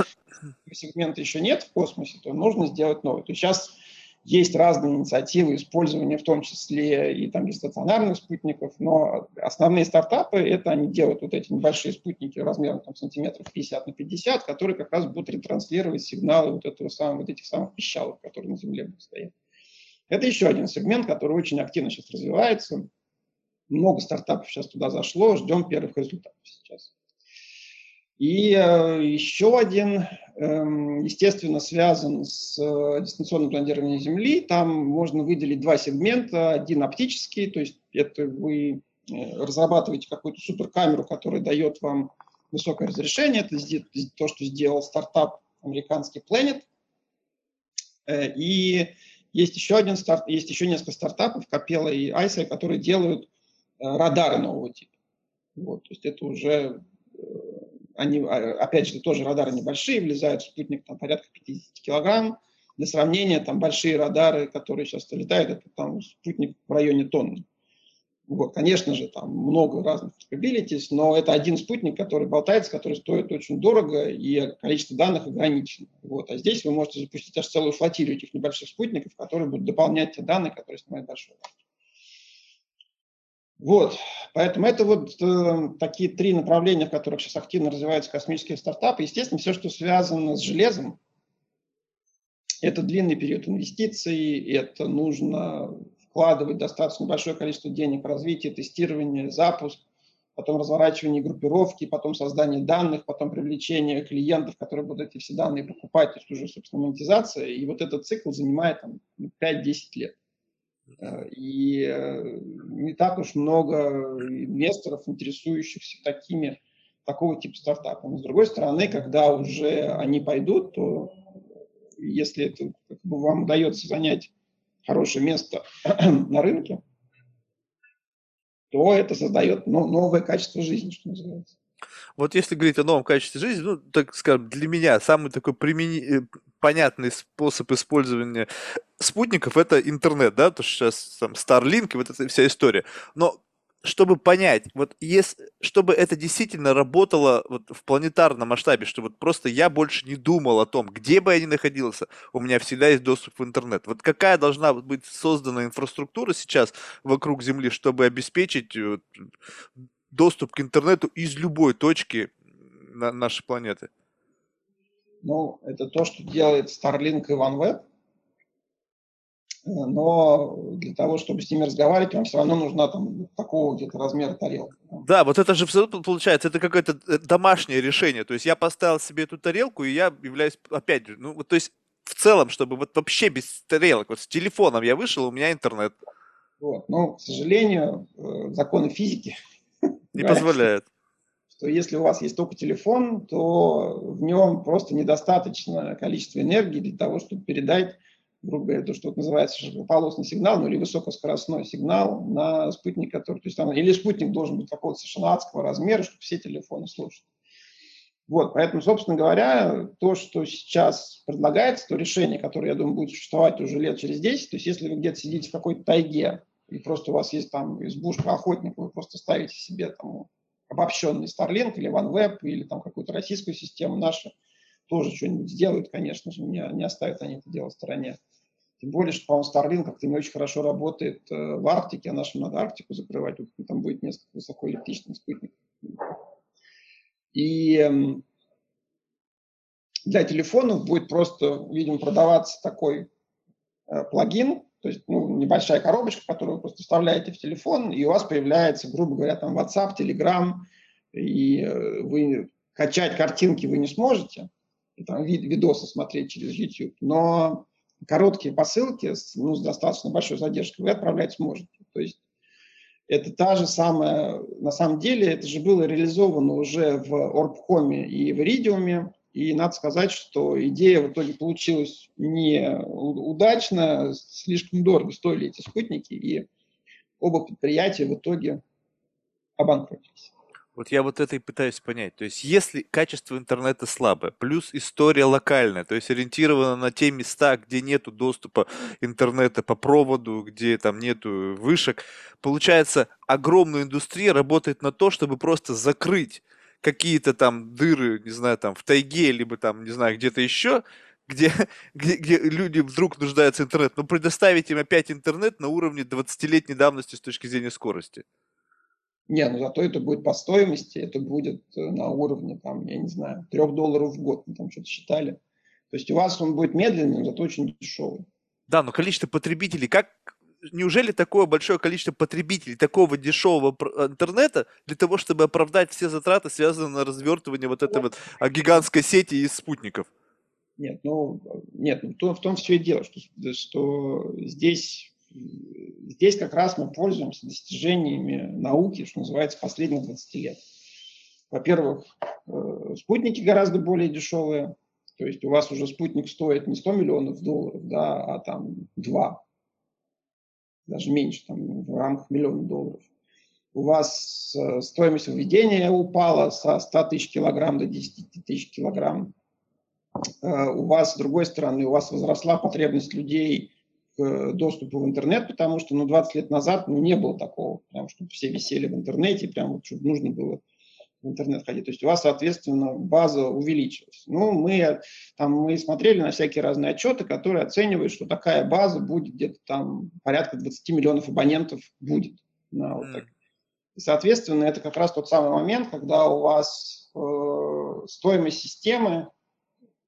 сегмента еще нет в космосе, то нужно сделать новый. То есть сейчас есть разные инициативы использования, в том числе и там стационарных спутников, но основные стартапы, это они делают вот эти небольшие спутники размером там, сантиметров 50 на 50, которые как раз будут ретранслировать сигналы вот, этого самого, вот этих самых пищалок, которые на Земле будут стоять. Это еще один сегмент, который очень активно сейчас развивается. Много стартапов сейчас туда зашло, ждем первых результатов сейчас. И э, еще один, э, естественно, связан с э, дистанционным планированием Земли. Там можно выделить два сегмента. Один оптический, то есть это вы разрабатываете какую-то суперкамеру, которая дает вам высокое разрешение. Это то, что сделал стартап американский Planet. И есть еще один старт, есть еще несколько стартапов, Capella и Айса, которые делают радары нового типа. Вот, то есть это уже они, а, опять же, тоже радары небольшие, влезают в спутник там, порядка 50 килограмм. Для сравнения, там большие радары, которые сейчас летают, это там спутник в районе тонны. Вот, конечно же, там много разных capabilities, но это один спутник, который болтается, который стоит очень дорого, и количество данных ограничено. Вот. А здесь вы можете запустить аж целую флотилию этих небольших спутников, которые будут дополнять те данные, которые снимает большой. Вот, поэтому это вот э, такие три направления, в которых сейчас активно развиваются космические стартапы. Естественно, все, что связано с железом, это длинный период инвестиций, это нужно вкладывать достаточно большое количество денег в развитие, тестирование, запуск, потом разворачивание группировки, потом создание данных, потом привлечение клиентов, которые будут эти все данные покупать, то есть уже, собственно, монетизация. И вот этот цикл занимает там, 5-10 лет. Э, и э, не так уж много инвесторов, интересующихся такими, такого типа стартапами. С другой стороны, когда уже они пойдут, то если это как бы, вам удается занять хорошее место на рынке, то это создает новое качество жизни, что называется. Вот если говорить о новом качестве жизни, ну, так скажем, для меня самый такой примени... Э, понятный способ использования спутников – это интернет, да, то что сейчас там Starlink и вот эта вся история. Но чтобы понять, вот если, чтобы это действительно работало вот в планетарном масштабе, что вот просто я больше не думал о том, где бы я ни находился, у меня всегда есть доступ в интернет. Вот какая должна быть создана инфраструктура сейчас вокруг Земли, чтобы обеспечить вот, доступ к интернету из любой точки на нашей планеты? Ну, это то, что делает Starlink и OneWeb. Но для того, чтобы с ними разговаривать, вам все равно нужна там такого где-то размера тарелка. Да, вот это же получается, это какое-то э, домашнее решение. То есть я поставил себе эту тарелку, и я являюсь, опять же, ну, вот, то есть в целом, чтобы вот вообще без тарелок, вот с телефоном я вышел, у меня интернет. Вот. Но, к сожалению, э, законы физики не позволяют что если у вас есть только телефон, то в нем просто недостаточно количества энергии для того, чтобы передать, грубо говоря, то, что называется широкополосный сигнал, ну или высокоскоростной сигнал на спутник, который, то есть там, или спутник должен быть какого-то совершенно адского размера, чтобы все телефоны слушать. Вот, поэтому, собственно говоря, то, что сейчас предлагается, то решение, которое, я думаю, будет существовать уже лет через 10, то есть если вы где-то сидите в какой-то тайге, и просто у вас есть там избушка охотника, вы просто ставите себе там обобщенный Starlink или OneWeb, или там какую-то российскую систему нашу, тоже что-нибудь сделают, конечно же, не, не оставят они это дело в стороне. Тем более, что, по-моему, Starlink как-то не очень хорошо работает э, в Арктике, а нашим надо Арктику закрывать, там будет несколько высокоэлектричных спутников. И э, для телефонов будет просто, видимо, продаваться такой э, плагин, то есть ну, небольшая коробочка, которую вы просто вставляете в телефон, и у вас появляется, грубо говоря, там WhatsApp, Telegram, и э, вы качать картинки вы не сможете, там вид, видосы смотреть через YouTube, но короткие посылки с, ну, с достаточно большой задержкой вы отправлять сможете. То есть это та же самая, на самом деле, это же было реализовано уже в Орбкоме и в Иридиуме, и надо сказать, что идея в итоге получилась не удачно, слишком дорого стоили эти спутники, и оба предприятия в итоге обанкротились. Вот я вот это и пытаюсь понять. То есть, если качество интернета слабое, плюс история локальная, то есть ориентирована на те места, где нету доступа интернета по проводу, где там нету вышек, получается, огромная индустрия работает на то, чтобы просто закрыть какие-то там дыры, не знаю, там в тайге, либо там, не знаю, где-то еще, где, где, где люди вдруг нуждаются в интернет, но предоставить им опять интернет на уровне 20-летней давности с точки зрения скорости. Не, ну зато это будет по стоимости, это будет э, на уровне, там, я не знаю, 3 долларов в год, мы там что-то считали. То есть у вас он будет медленным, зато очень дешевый. Да, но количество потребителей, как неужели такое большое количество потребителей такого дешевого интернета для того, чтобы оправдать все затраты, связанные на развертывание вот этой вот а, гигантской сети из спутников? Нет, ну, нет, ну, то, в том все и дело, что, что здесь здесь как раз мы пользуемся достижениями науки, что называется, последних 20 лет. Во-первых, э, спутники гораздо более дешевые, то есть у вас уже спутник стоит не 100 миллионов долларов, да, а там 2, даже меньше, там в рамках миллиона долларов. У вас э, стоимость введения упала со 100 тысяч килограмм до 10 тысяч килограмм. Э, у вас, с другой стороны, у вас возросла потребность людей к доступу в интернет, потому что ну, 20 лет назад ну, не было такого, прям, чтобы все висели в интернете, прям вот, чтобы нужно было интернет ходить. То есть у вас, соответственно, база увеличилась. Ну, мы, там, мы смотрели на всякие разные отчеты, которые оценивают, что такая база будет где-то там порядка 20 миллионов абонентов будет. На вот так. И, соответственно, это как раз тот самый момент, когда у вас э, стоимость системы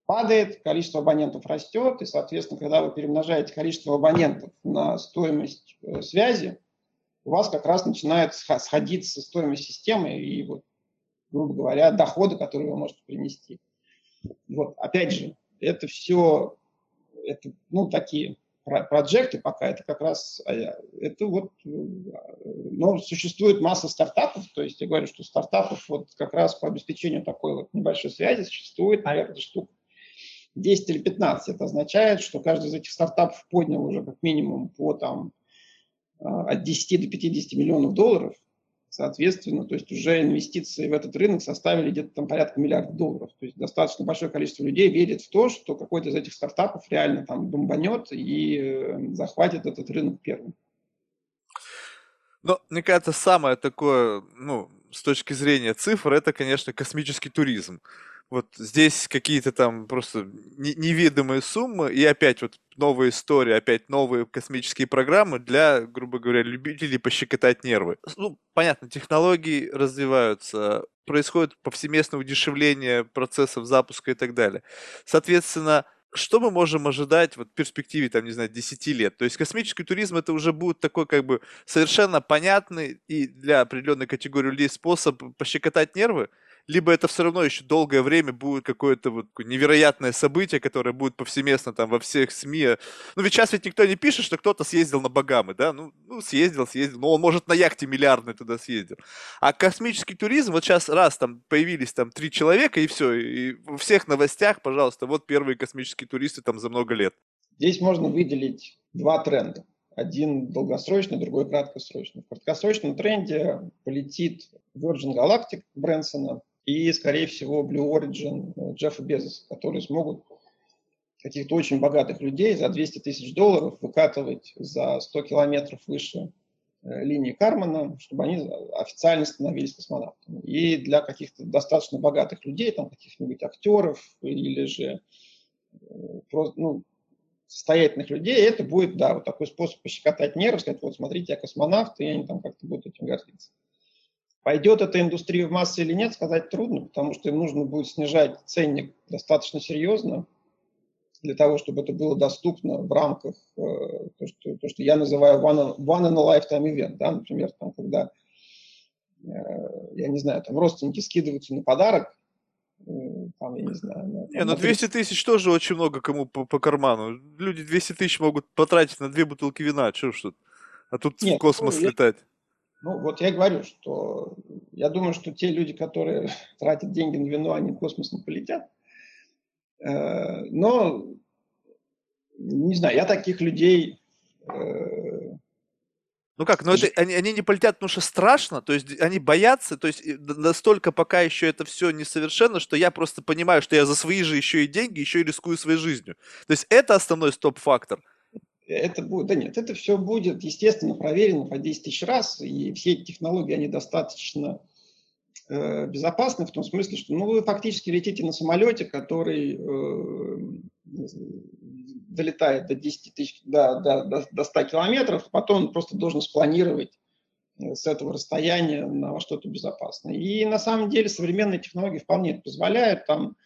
падает, количество абонентов растет, и, соответственно, когда вы перемножаете количество абонентов на стоимость э, связи, у вас как раз начинает сходиться стоимость системы, и вот грубо говоря, доходы, которые вы можете принести. Вот, опять же, это все, это, ну, такие проекты пока, это как раз, а это вот, но существует масса стартапов, то есть я говорю, что стартапов вот как раз по обеспечению такой вот небольшой связи существует, наверное, штук 10 или 15. Это означает, что каждый из этих стартапов поднял уже как минимум по там а, от 10 до 50 миллионов долларов, Соответственно, то есть уже инвестиции в этот рынок составили где-то там порядка миллиарда долларов. То есть достаточно большое количество людей верит в то, что какой-то из этих стартапов реально там бомбанет и э, захватит этот рынок первым. Но, мне кажется, самое такое, ну, с точки зрения цифр, это, конечно, космический туризм вот здесь какие-то там просто неведомые суммы, и опять вот новая история, опять новые космические программы для, грубо говоря, любителей пощекотать нервы. Ну, понятно, технологии развиваются, происходит повсеместное удешевление процессов запуска и так далее. Соответственно, что мы можем ожидать вот в перспективе, там, не знаю, 10 лет? То есть космический туризм это уже будет такой как бы совершенно понятный и для определенной категории людей способ пощекотать нервы, либо это все равно еще долгое время будет какое-то вот невероятное событие, которое будет повсеместно там во всех СМИ. Ну ведь сейчас ведь никто не пишет, что кто-то съездил на Багамы, да? Ну, ну съездил, съездил. Ну он, может, на яхте миллиардной туда съездил. А космический туризм, вот сейчас раз там появились там три человека и все, и во всех новостях, пожалуйста, вот первые космические туристы там за много лет. Здесь можно выделить два тренда. Один долгосрочный, другой краткосрочный. В краткосрочном тренде полетит Virgin Galactic Брэнсона, и, скорее всего, Blue Origin э, Джеффа Безоса, которые смогут каких-то очень богатых людей за 200 тысяч долларов выкатывать за 100 километров выше э, линии Кармана, чтобы они официально становились космонавтами. И для каких-то достаточно богатых людей, там каких-нибудь актеров или же э, просто, ну, состоятельных людей, это будет, да, вот такой способ пощекотать нервы, сказать, вот смотрите, я космонавт, и они там как-то будут этим гордиться. Пойдет эта индустрия в массы или нет, сказать трудно, потому что им нужно будет снижать ценник достаточно серьезно для того, чтобы это было доступно в рамках э, то, что, то, что я называю one, one in a lifetime event. Да? Например, там, когда, э, я не знаю, там родственники скидываются на подарок, э, там, я не знаю. На, не, ну 200 тысяч тоже очень много кому по, по карману. Люди 200 тысяч могут потратить на две бутылки вина, что ж тут. А тут Нет, в космос ну, летать. Ну, вот я говорю, что я думаю, что те люди, которые тратят деньги на вино, они в космос не полетят. Э, но, не знаю, я таких людей... Э, ну как, ну это, они, они не полетят, потому что страшно, то есть они боятся, то есть настолько пока еще это все несовершенно, что я просто понимаю, что я за свои же еще и деньги, еще и рискую своей жизнью. То есть это основной стоп-фактор это будет, да нет, это все будет, естественно, проверено по 10 тысяч раз, и все эти технологии, они достаточно э, безопасны в том смысле, что ну, вы фактически летите на самолете, который э, долетает до 10 тысяч, до, до, до 100 километров, потом он просто должен спланировать э, с этого расстояния на что-то безопасное. И на самом деле современные технологии вполне это позволяют. Там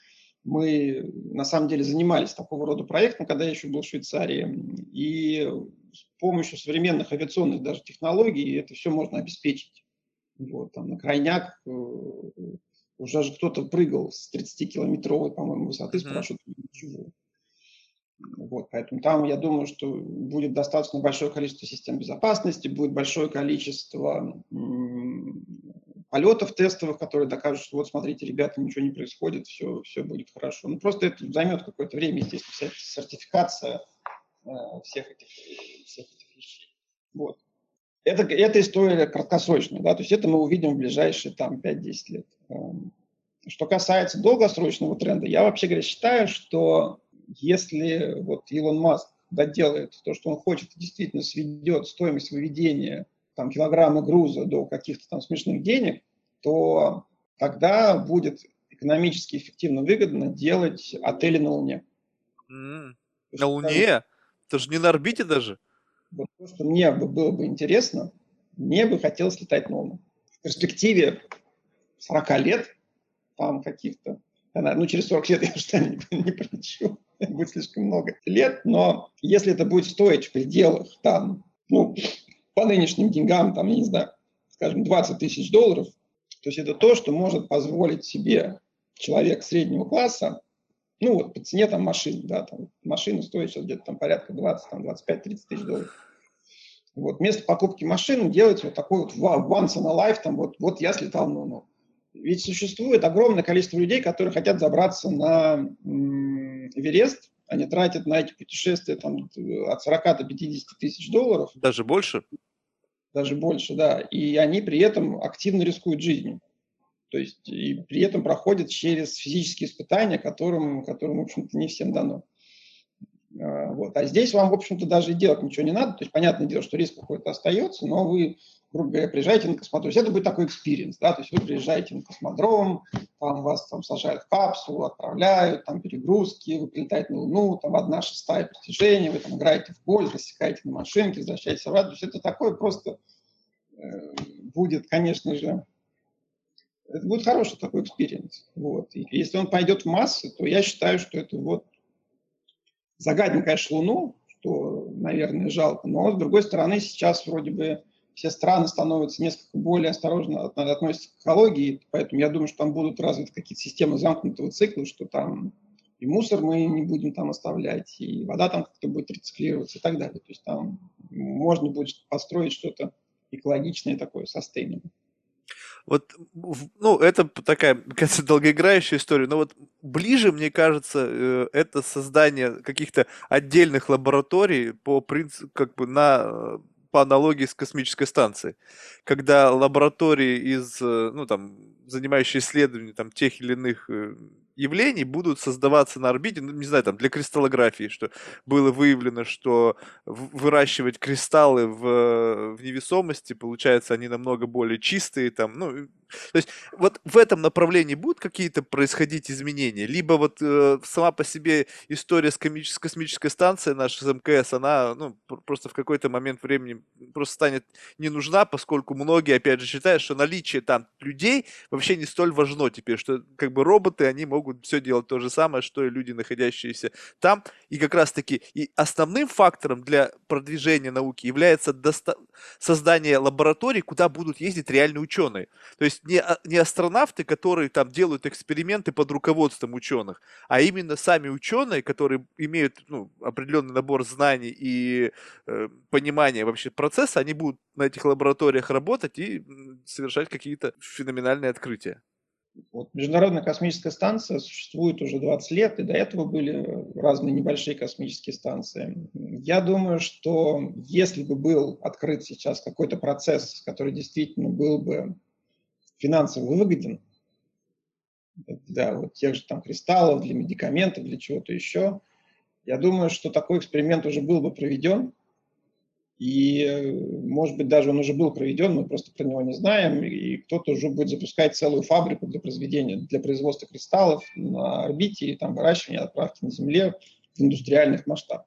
мы на самом деле занимались такого рода проектом, когда я еще был в Швейцарии, и с помощью современных авиационных даже технологий это все можно обеспечить. Вот, там на крайняк э, уже же кто-то прыгал с 30-километровой, по-моему, высоты с парашютом. Ничего. Вот, поэтому там, я думаю, что будет достаточно большое количество систем безопасности, будет большое количество полетов тестовых, которые докажут, что вот смотрите, ребята, ничего не происходит, все, все будет хорошо. Ну, просто это займет какое-то время, естественно, вся сертификация э, всех, этих, всех этих вещей. Вот. Это, это история краткосрочная, да, то есть это мы увидим в ближайшие там 5-10 лет. Эм, что касается долгосрочного тренда, я вообще говоря считаю, что если вот Илон Маск доделает то, что он хочет, действительно сведет стоимость выведения там, килограмма груза до каких-то там смешных денег, то тогда будет экономически эффективно выгодно делать отели на Луне. Mm. На Луне? Там, Это же не на орбите даже. Вот то, что мне было бы интересно, мне бы хотелось летать на Луну. В перспективе 40 лет, там каких-то, ну, через 40 лет я уже не, не пролечу будет слишком много лет, но если это будет стоить в пределах там, ну, по нынешним деньгам, там, я не знаю, скажем, 20 тысяч долларов, то есть это то, что может позволить себе человек среднего класса, ну вот по цене там машин, да, там машина стоит сейчас где-то там порядка 20, там 25-30 тысяч долларов. Вот вместо покупки машины делать вот такой вот once in a life, там вот, вот я слетал на Луну. Ведь существует огромное количество людей, которые хотят забраться на Эверест, они тратят на эти путешествия там, от 40 до 50 тысяч долларов. Даже больше? Даже больше, да. И они при этом активно рискуют жизнью. То есть и при этом проходят через физические испытания, которым, которым в общем-то, не всем дано. А, вот. А здесь вам, в общем-то, даже делать ничего не надо. То есть, понятное дело, что риск какой-то остается, но вы грубо говоря, приезжаете на космодром. То есть это будет такой experience, да, то есть вы приезжаете на космодром, там вас там сажают в капсулу, отправляют, там перегрузки, вы прилетаете на Луну, там одна шестая притяжения, вы там играете в гольф, рассекаете на машинке, возвращаетесь обратно. То есть это такое просто э, будет, конечно же, это будет хороший такой experience. Вот. И если он пойдет в массы, то я считаю, что это вот загадим, конечно, Луну, что, наверное, жалко, но с другой стороны сейчас вроде бы все страны становятся несколько более осторожно относятся к экологии, поэтому я думаю, что там будут развиты какие-то системы замкнутого цикла, что там и мусор мы не будем там оставлять, и вода там как-то будет рециклироваться и так далее. То есть там можно будет построить что-то экологичное такое, sustainable. Вот, ну, это такая, кажется, долгоиграющая история, но вот ближе, мне кажется, э, это создание каких-то отдельных лабораторий по принципу, как бы на по аналогии с космической станцией, когда лаборатории из, э, ну, там, занимающие исследования там, тех или иных э, явлений будут создаваться на орбите, ну, не знаю, там, для кристаллографии, что было выявлено, что выращивать кристаллы в, в невесомости, получается, они намного более чистые, там, ну, то есть вот в этом направлении будут какие-то происходить изменения? Либо вот э, сама по себе история с, коми- с космической станцией наша с МКС, она ну, просто в какой-то момент времени просто станет не нужна, поскольку многие, опять же, считают, что наличие там людей вообще не столь важно теперь, что как бы роботы, они могут могут все делать то же самое, что и люди, находящиеся там. И как раз-таки и основным фактором для продвижения науки является доста- создание лабораторий, куда будут ездить реальные ученые. То есть не, а, не астронавты, которые там делают эксперименты под руководством ученых, а именно сами ученые, которые имеют ну, определенный набор знаний и э, понимания вообще процесса, они будут на этих лабораториях работать и совершать какие-то феноменальные открытия. Вот Международная космическая станция существует уже 20 лет, и до этого были разные небольшие космические станции. Я думаю, что если бы был открыт сейчас какой-то процесс, который действительно был бы финансово выгоден, для вот тех же там кристаллов, для медикаментов, для чего-то еще, я думаю, что такой эксперимент уже был бы проведен, и, может быть, даже он уже был проведен, мы просто про него не знаем, и кто-то уже будет запускать целую фабрику для произведения, для производства кристаллов на орбите и там выращивания, отправки на Земле в индустриальных масштабах.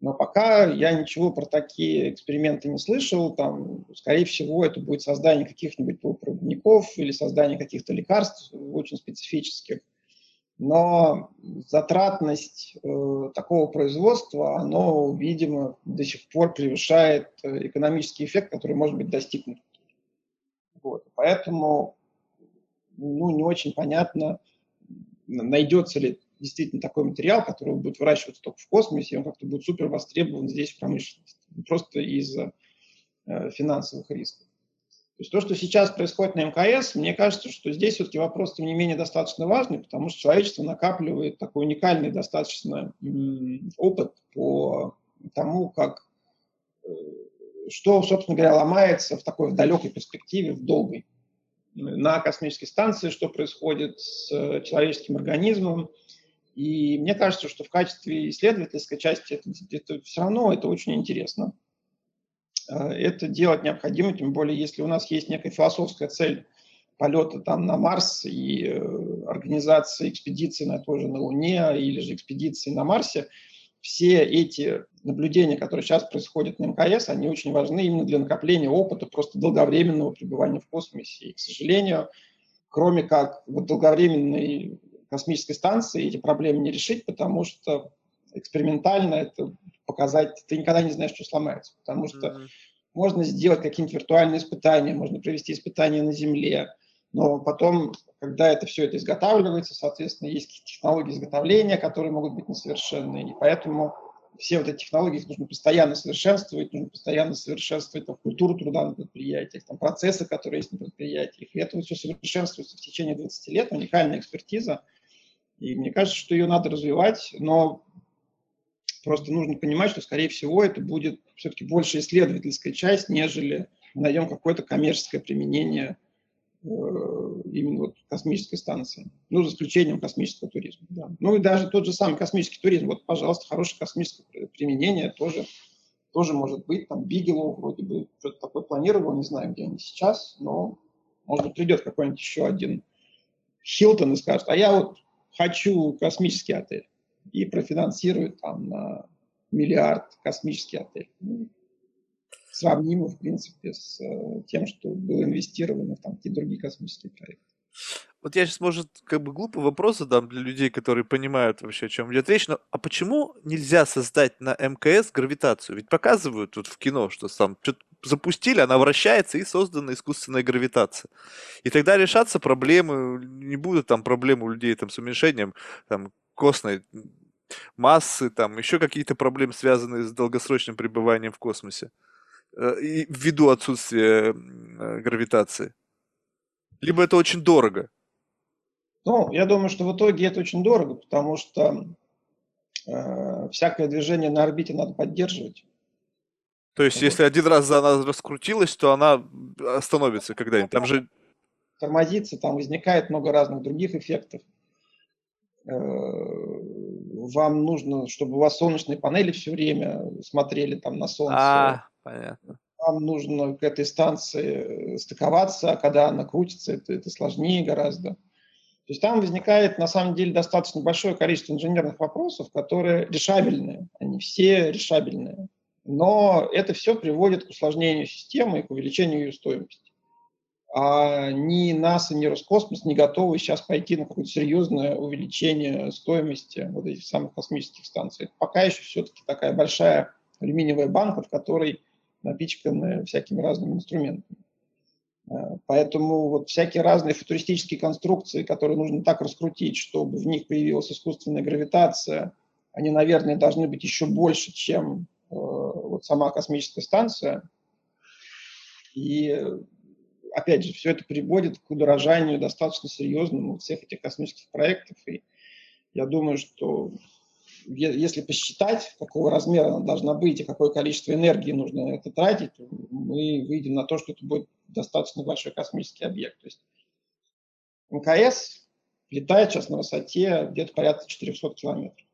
Но пока я ничего про такие эксперименты не слышал. Там, скорее всего, это будет создание каких-нибудь полупроводников или создание каких-то лекарств очень специфических но затратность э, такого производства, оно, видимо, до сих пор превышает э, экономический эффект, который может быть достигнут. Вот. Поэтому ну, не очень понятно, найдется ли действительно такой материал, который будет выращиваться только в космосе, и он как-то будет супер востребован здесь в промышленности, просто из-за э, финансовых рисков. То есть то, что сейчас происходит на МКС, мне кажется, что здесь все-таки вопрос, тем не менее, достаточно важный, потому что человечество накапливает такой уникальный достаточно опыт по тому, как э, что, собственно говоря, ломается в такой далекой перспективе, в долгой. На космической станции, что происходит с человеческим организмом. И мне кажется, что в качестве исследовательской части это, это все равно это очень интересно. Э, это делать необходимо, тем более, если у нас есть некая философская цель полета там на Марс и э, организации экспедиции на той же на Луне или же экспедиции на Марсе, все эти наблюдения, которые сейчас происходят на МКС, они очень важны именно для накопления опыта просто долговременного пребывания в космосе. И, к сожалению, кроме как вот долговременной космической станции эти проблемы не решить, потому что экспериментально это показать, ты никогда не знаешь, что сломается, потому что mm-hmm. можно сделать какие-нибудь виртуальные испытания, можно провести испытания на Земле, но потом, когда это все это изготавливается, соответственно, есть технологии изготовления, которые могут быть несовершенны, и поэтому все вот эти технологии их нужно постоянно совершенствовать, нужно постоянно совершенствовать там, культуру труда на предприятиях, там, процессы, которые есть на предприятиях. И это все совершенствуется в течение 20 лет, уникальная экспертиза. И мне кажется, что ее надо развивать, но Просто нужно понимать, что, скорее всего, это будет все-таки больше исследовательская часть, нежели мы найдем какое-то коммерческое применение э, именно вот космической станции. Ну, за исключением космического туризма. Да. Ну и даже тот же самый космический туризм. Вот, пожалуйста, хорошее космическое применение тоже, тоже может быть. Там Бигелоу вроде бы что-то такое планировал, не знаю, где они сейчас, но может быть придет какой-нибудь еще один Хилтон и скажет, а я вот хочу космический отель и профинансирует там на миллиард космический отель. Ну, сравнимо, в принципе, с э, тем, что было инвестировано в там, какие другие космические проекты. Вот я сейчас, может, как бы глупый вопрос задам для людей, которые понимают вообще, о чем идет речь, но а почему нельзя создать на МКС гравитацию? Ведь показывают тут в кино, что там что-то запустили, она вращается и создана искусственная гравитация. И тогда решаться проблемы, не будут там проблемы у людей там, с уменьшением там, костной массы, там еще какие-то проблемы, связанные с долгосрочным пребыванием в космосе, э, и ввиду отсутствия э, гравитации. Либо это очень дорого. Ну, я думаю, что в итоге это очень дорого, потому что э, всякое движение на орбите надо поддерживать. То есть, вот. если один раз она раскрутилась, то она остановится когда-нибудь. Там же тормозится, там возникает много разных других эффектов. Э, вам нужно, чтобы у вас солнечные панели все время смотрели там на солнце. А, понятно. Вам нужно к этой станции стыковаться, а когда она крутится, это, это сложнее гораздо. То есть там возникает на самом деле достаточно большое количество инженерных вопросов, которые решабельные. Они все решабельные. Но это все приводит к усложнению системы и к увеличению ее стоимости а ни НАСА, ни Роскосмос не готовы сейчас пойти на какое-то серьезное увеличение стоимости вот этих самых космических станций. пока еще все-таки такая большая алюминиевая банка, в которой напичканы всякими разными инструментами. Э, поэтому вот всякие разные футуристические конструкции, которые нужно так раскрутить, чтобы в них появилась искусственная гравитация, они, наверное, должны быть еще больше, чем э, вот сама космическая станция. И опять же, все это приводит к удорожанию достаточно серьезному всех этих космических проектов. И я думаю, что если посчитать, какого размера она должна быть и какое количество энергии нужно это тратить, мы выйдем на то, что это будет достаточно большой космический объект. То есть МКС летает сейчас на высоте где-то порядка 400 километров.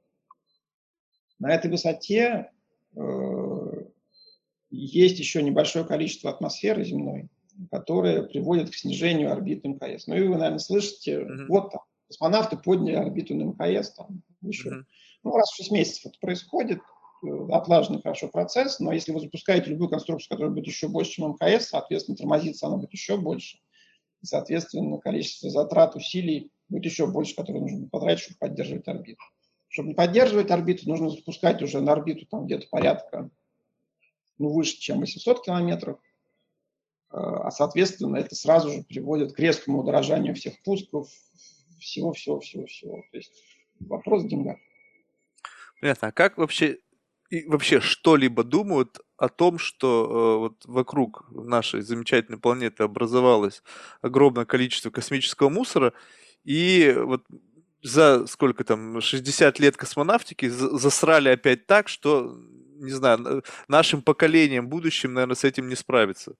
На этой высоте э, есть еще небольшое количество атмосферы земной, которые приводят к снижению орбиты МКС. Ну и вы, наверное, слышите, uh-huh. вот там, космонавты подняли орбиту на МКС, там еще. Uh-huh. Ну, раз в 6 месяцев это происходит, э, отлаженный хорошо процесс, но если вы запускаете любую конструкцию, которая будет еще больше, чем МКС, соответственно, тормозиться она будет еще больше. И, соответственно, количество затрат, усилий будет еще больше, которые нужно потратить, чтобы поддерживать орбиту. Чтобы не поддерживать орбиту, нужно запускать уже на орбиту там где-то порядка ну, выше, чем 800 километров. А, соответственно, это сразу же приводит к резкому удорожанию всех пусков, всего-всего-всего-всего. То есть Вопрос в. Понятно. А как вообще и вообще что-либо думают о том, что э, вот вокруг нашей замечательной планеты образовалось огромное количество космического мусора, и вот за сколько там, 60 лет космонавтики засрали опять так, что, не знаю, нашим поколением будущим, наверное, с этим не справиться.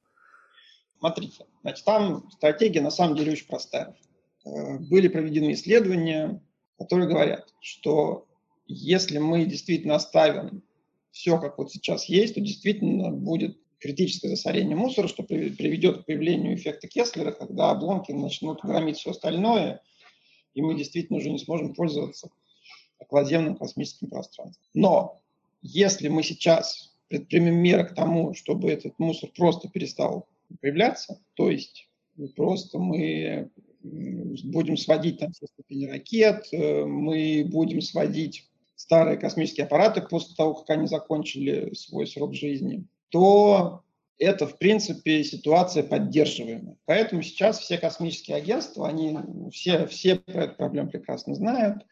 Смотрите, значит, там стратегия на самом деле очень простая. Э, были проведены исследования, которые говорят, что если мы действительно оставим все, как вот сейчас есть, то действительно будет критическое засорение мусора, что приведет к появлению эффекта Кеслера, когда обломки начнут громить все остальное, и мы действительно уже не сможем пользоваться околоземным космическим пространством. Но если мы сейчас предпримем меры к тому, чтобы этот мусор просто перестал появляться, то есть просто мы будем сводить там все ступени ракет, э, мы будем сводить старые космические аппараты после того, как они закончили свой срок жизни, то это, в принципе, ситуация поддерживаемая. Поэтому сейчас все космические агентства, они все, все про эту проблему прекрасно знают.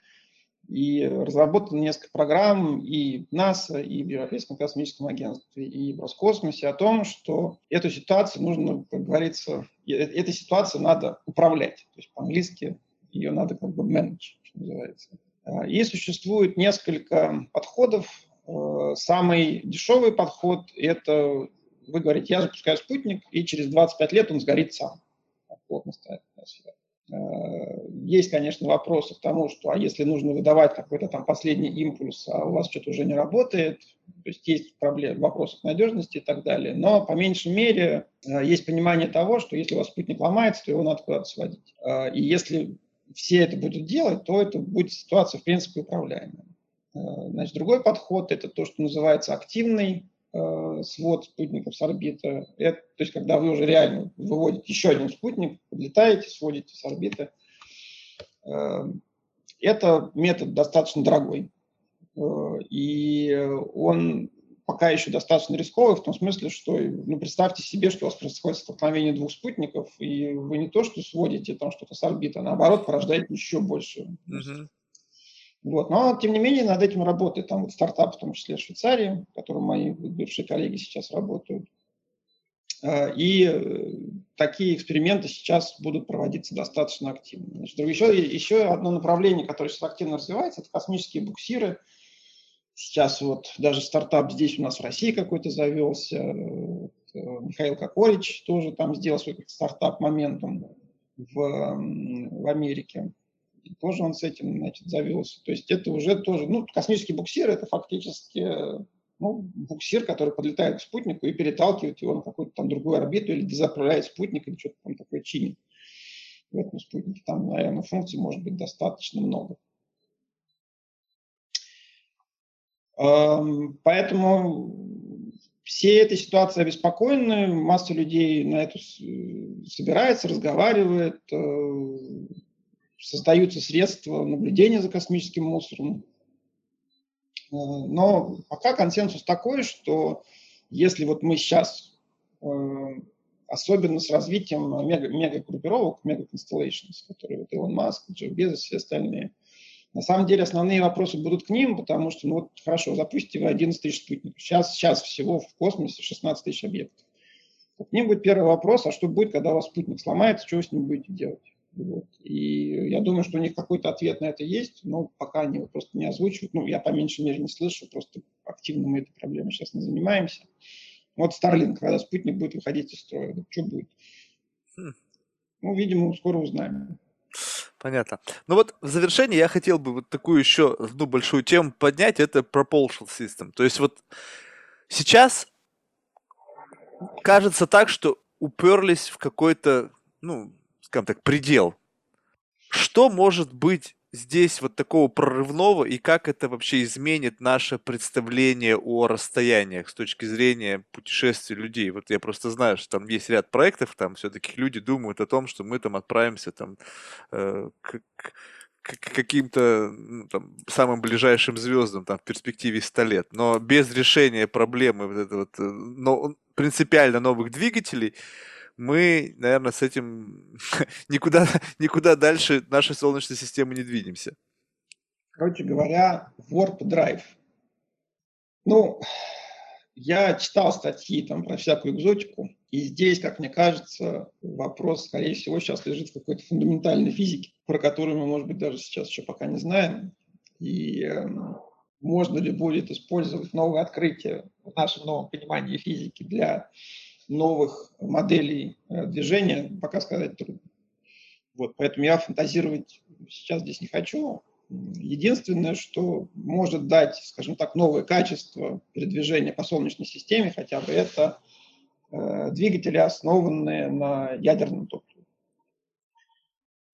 И разработано несколько программ и НАСА, и в Европейском космическом агентстве, и в Роскосмосе о том, что эту ситуацию нужно, как говорится, э, этой ситуацией надо управлять. То есть по-английски ее надо как бы manage, что называется. А, и существует несколько подходов. Э, самый дешевый подход – это вы говорите, я запускаю спутник, и через 25 лет он сгорит сам. Плотно ставит э, Есть, конечно, вопросы к тому, что а если нужно выдавать какой-то там последний импульс, а у вас что-то уже не работает, то есть есть проблемы, вопросы к надежности и так далее. Но по меньшей мере э, есть понимание того, что если у вас спутник ломается, то его надо куда-то сводить. И если все это будут делать, то это будет ситуация, в принципе, управляемая. Э, значит, другой подход – это то, что называется активный э, свод спутников с орбиты. Это, то есть, когда вы уже реально выводите еще один спутник, подлетаете, сводите с орбиты. Э, это метод достаточно дорогой. Э, и он пока еще достаточно рисковый в том смысле, что, ну, представьте себе, что у вас происходит столкновение двух спутников, и вы не то, что сводите там что-то с орбиты, а наоборот порождаете еще больше. Uh-huh. Вот. Но, тем не менее, над этим работает там вот стартап, в том числе в Швейцарии, в котором мои бывшие коллеги сейчас работают. А, и э, такие эксперименты сейчас будут проводиться достаточно активно. Значит, еще, еще одно направление, которое сейчас активно развивается, это космические буксиры – Сейчас вот даже стартап здесь у нас в России какой-то завелся. Э, Михаил Кокорич тоже там сделал свой стартап моментом в, в Америке. И тоже он с этим значит, завелся. То есть это уже тоже, ну, космический буксир это фактически ну, буксир, который подлетает к спутнику и переталкивает его на какую-то там другую орбиту или дезаправляет спутник или что-то там такое чинит в этом спутнике. Там, наверное, функций может быть достаточно много. Поэтому все этой ситуации обеспокоены, масса людей на это собирается, разговаривает, э, создаются средства наблюдения за космическим мусором. Э, но пока консенсус такой, что если вот мы сейчас, э, особенно с развитием мега, мегагруппировок, мега-констеллейшнс, которые вот Илон Маск, Джо Безос, все остальные – на самом деле основные вопросы будут к ним, потому что, ну вот, хорошо, запустите вы 11 тысяч спутников. Сейчас, сейчас всего в космосе 16 тысяч объектов. К ним будет первый вопрос, а что будет, когда у вас спутник сломается, что вы с ним будете делать? Вот. И я думаю, что у них какой-то ответ на это есть, но пока они его просто не озвучивают. Ну, я по меньшей мере не слышу, просто активно мы этой проблемой сейчас не занимаемся. Вот Starlink, когда спутник будет выходить из строя, что будет? Хм. Ну, видимо, скоро узнаем. Понятно. Ну вот в завершение я хотел бы вот такую еще одну большую тему поднять, это propulsion system. То есть вот сейчас кажется так, что уперлись в какой-то, ну, скажем так, предел. Что может быть здесь вот такого прорывного и как это вообще изменит наше представление о расстояниях с точки зрения путешествий людей? Вот я просто знаю, что там есть ряд проектов, там все-таки люди думают о том, что мы там отправимся там э, к, к каким-то ну, там, самым ближайшим звездам там, в перспективе 100 лет. Но без решения проблемы вот это вот, э, но, принципиально новых двигателей, мы, наверное, с этим никуда, никуда дальше нашей Солнечной системы не двинемся. Короче говоря, Warp Drive. Ну, я читал статьи там про всякую экзотику, и здесь, как мне кажется, вопрос, скорее всего, сейчас лежит в какой-то фундаментальной физике, про которую мы, может быть, даже сейчас еще пока не знаем. И э, можно ли будет использовать новые открытия в нашем новом понимании физики для новых моделей э, движения, пока сказать трудно. Вот, поэтому я фантазировать сейчас здесь не хочу. Единственное, что может дать, скажем так, новое качество передвижения по Солнечной системе, хотя бы это э, двигатели, основанные на ядерном топливе.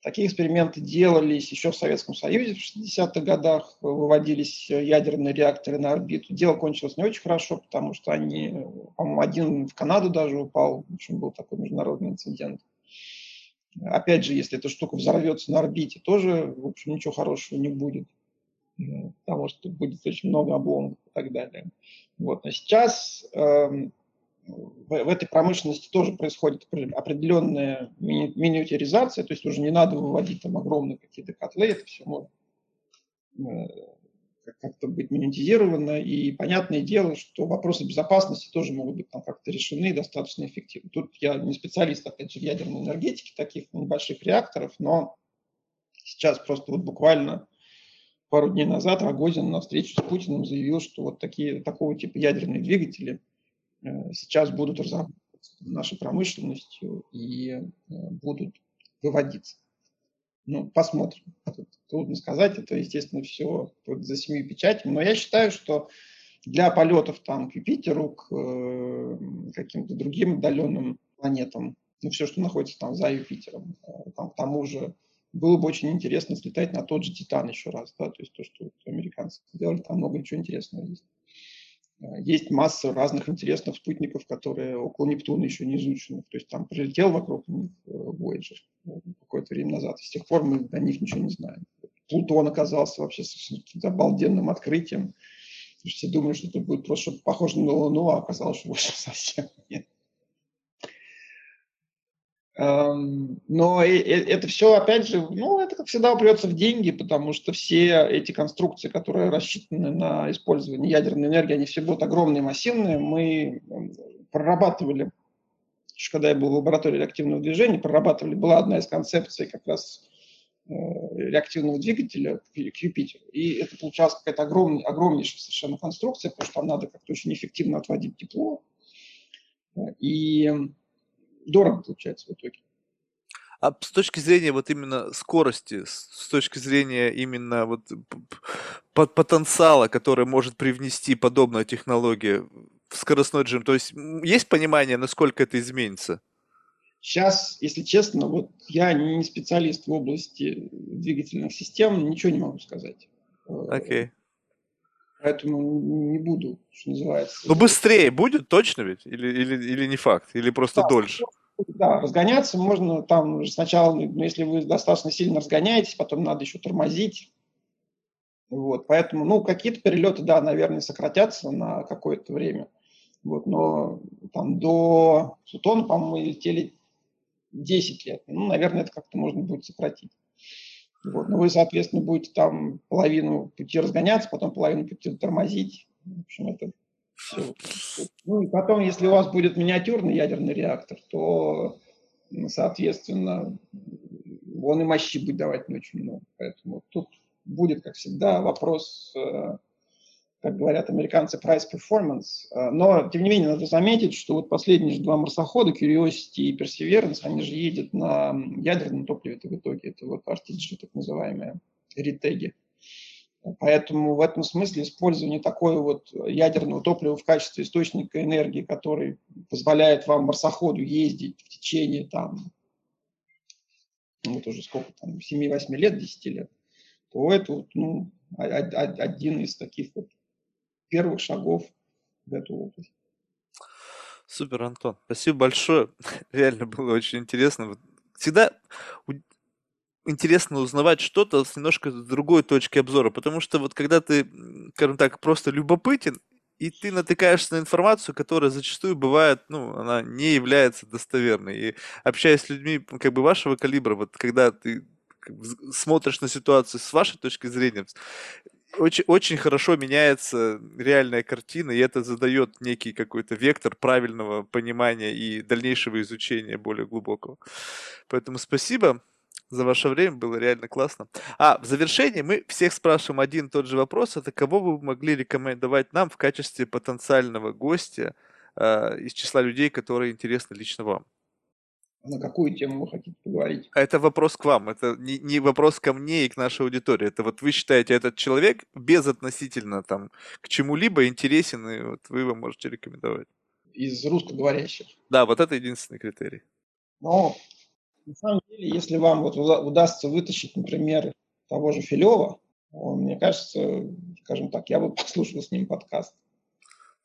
Такие эксперименты делались еще в Советском Союзе в 60-х годах, выводились ядерные реакторы на орбиту. Дело кончилось не очень хорошо, потому что они, по-моему, один в Канаду даже упал, в общем, был такой международный инцидент. Опять же, если эта штука взорвется на орбите, тоже, в общем, ничего хорошего не будет, потому что будет очень много обломков и так далее. Вот. Но сейчас э, в, этой промышленности тоже происходит определенная мини миниатюризация, то есть уже не надо выводить там огромные какие-то котлы, это все можно э, как-то быть монетизировано, и понятное дело, что вопросы безопасности тоже могут быть там как-то решены достаточно эффективно. Тут я не специалист, опять же, в ядерной энергетике, таких небольших реакторов, но сейчас просто вот буквально пару дней назад Рогозин на встрече с Путиным заявил, что вот такие, такого типа ядерные двигатели сейчас будут разрабатываться нашей промышленностью и э, будут выводиться. Ну, посмотрим. Тут трудно сказать, это, естественно, все за семью печатями. Но я считаю, что для полетов там к Юпитеру, к э, каким-то другим отдаленным планетам, ну, все, что находится там за Юпитером, э, там, к тому же, было бы очень интересно слетать на тот же Титан еще раз, да, то есть то, что американцы делали, там много чего интересного есть. Есть масса разных интересных спутников, которые около Нептуна еще не изучены. То есть там прилетел вокруг них э, Voyager э, какое-то время назад. И с тех пор мы о них ничего не знаем. Плутон оказался вообще обалденным открытием. Все думали, что это будет просто похоже на Луну, а оказалось, что больше совсем нет. Эм, но это все, опять же, ну, это, как всегда, упрется в деньги, потому что все эти конструкции, которые рассчитаны на использование ядерной энергии, они все будут огромные, массивные. Мы эм, прорабатывали, еще когда я был в лаборатории реактивного движения, прорабатывали, была одна из концепций как раз э, реактивного двигателя к Юпитеру. И это получалась какая-то огромная, огромнейшая совершенно конструкция, потому что там надо как-то очень эффективно отводить тепло. И дорого получается в итоге. А с точки зрения вот именно скорости, с точки зрения именно вот потенциала, который может привнести подобная технология в скоростной джим, то есть есть понимание, насколько это изменится? Сейчас, если честно, вот я не специалист в области двигательных систем, ничего не могу сказать. Э, Окей. Okay. Поэтому не буду, что называется. Ну быстрее будет точно ведь? Или, или, или не факт? Или просто да, дольше? Да, разгоняться можно там сначала, ну, если вы достаточно сильно разгоняетесь, потом надо еще тормозить. Вот, поэтому, ну, какие-то перелеты, да, наверное, сократятся на какое-то время. Вот, но там до Сутона, по-моему, летели 10 лет. Ну, наверное, это как-то можно будет сократить. Вот. Но вы, соответственно, будете там половину пути разгоняться, потом половину пути тормозить. В общем, это все. Ну и потом, если у вас будет миниатюрный ядерный реактор, то, соответственно, он и мощи будет давать не очень много. Поэтому тут будет, как всегда, вопрос э, как говорят американцы, price performance. Э, но, тем не менее, надо заметить, что вот последние же два марсохода, Curiosity и Perseverance, они же едут на ядерном топливе это в итоге. Это вот RTG, так называемые, ретеги. Поэтому в этом смысле использование такой вот ядерного топлива в качестве источника энергии, который позволяет вам марсоходу ездить в течение там, ну, вот уже сколько там, 7-8 лет, 10 лет, то это вот, ну, один из таких вот первых шагов в эту область. Супер, Антон. Спасибо большое. Реально было очень интересно. Всегда интересно узнавать что-то с немножко другой точки обзора, потому что вот когда ты, скажем так, просто любопытен, и ты натыкаешься на информацию, которая зачастую бывает, ну, она не является достоверной. И общаясь с людьми, как бы вашего калибра, вот когда ты смотришь на ситуацию с вашей точки зрения, очень, очень хорошо меняется реальная картина, и это задает некий какой-то вектор правильного понимания и дальнейшего изучения более глубокого. Поэтому спасибо за ваше время, было реально классно. А, в завершении мы всех спрашиваем один и тот же вопрос, это кого вы могли рекомендовать нам в качестве потенциального гостя э, из числа людей, которые интересны лично вам? На какую тему вы хотите поговорить? Это вопрос к вам, это не, не вопрос ко мне и к нашей аудитории. Это вот вы считаете, этот человек безотносительно там к чему-либо интересен, и вот вы его можете рекомендовать. Из русскоговорящих? Да, вот это единственный критерий. Но на самом деле, если вам вот удастся вытащить, например, того же Филева, мне кажется, скажем так, я бы послушал с ним подкаст.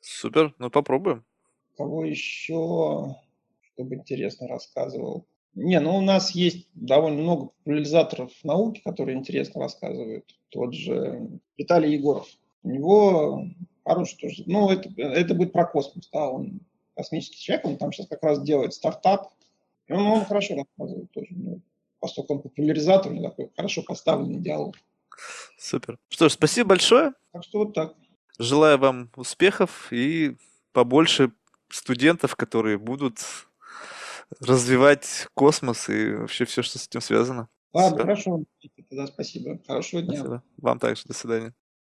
Супер, ну попробуем. Кого еще чтобы интересно рассказывал. Не, ну у нас есть довольно много популяризаторов науки, которые интересно рассказывают. Тот же Виталий Егоров. У него хороший тоже. Ну, это, это будет про космос, да, он космический человек, он там сейчас как раз делает стартап. И он, он хорошо рассказывает тоже. Ну, поскольку он популяризатор, у него такой хорошо поставленный диалог. Супер. Что ж, спасибо большое. Так что вот так. Желаю вам успехов и побольше студентов, которые будут развивать космос и вообще все, что с этим связано. Ладно, Все. хорошо. Тогда спасибо. Хорошего дня. Спасибо. Вам также. До свидания.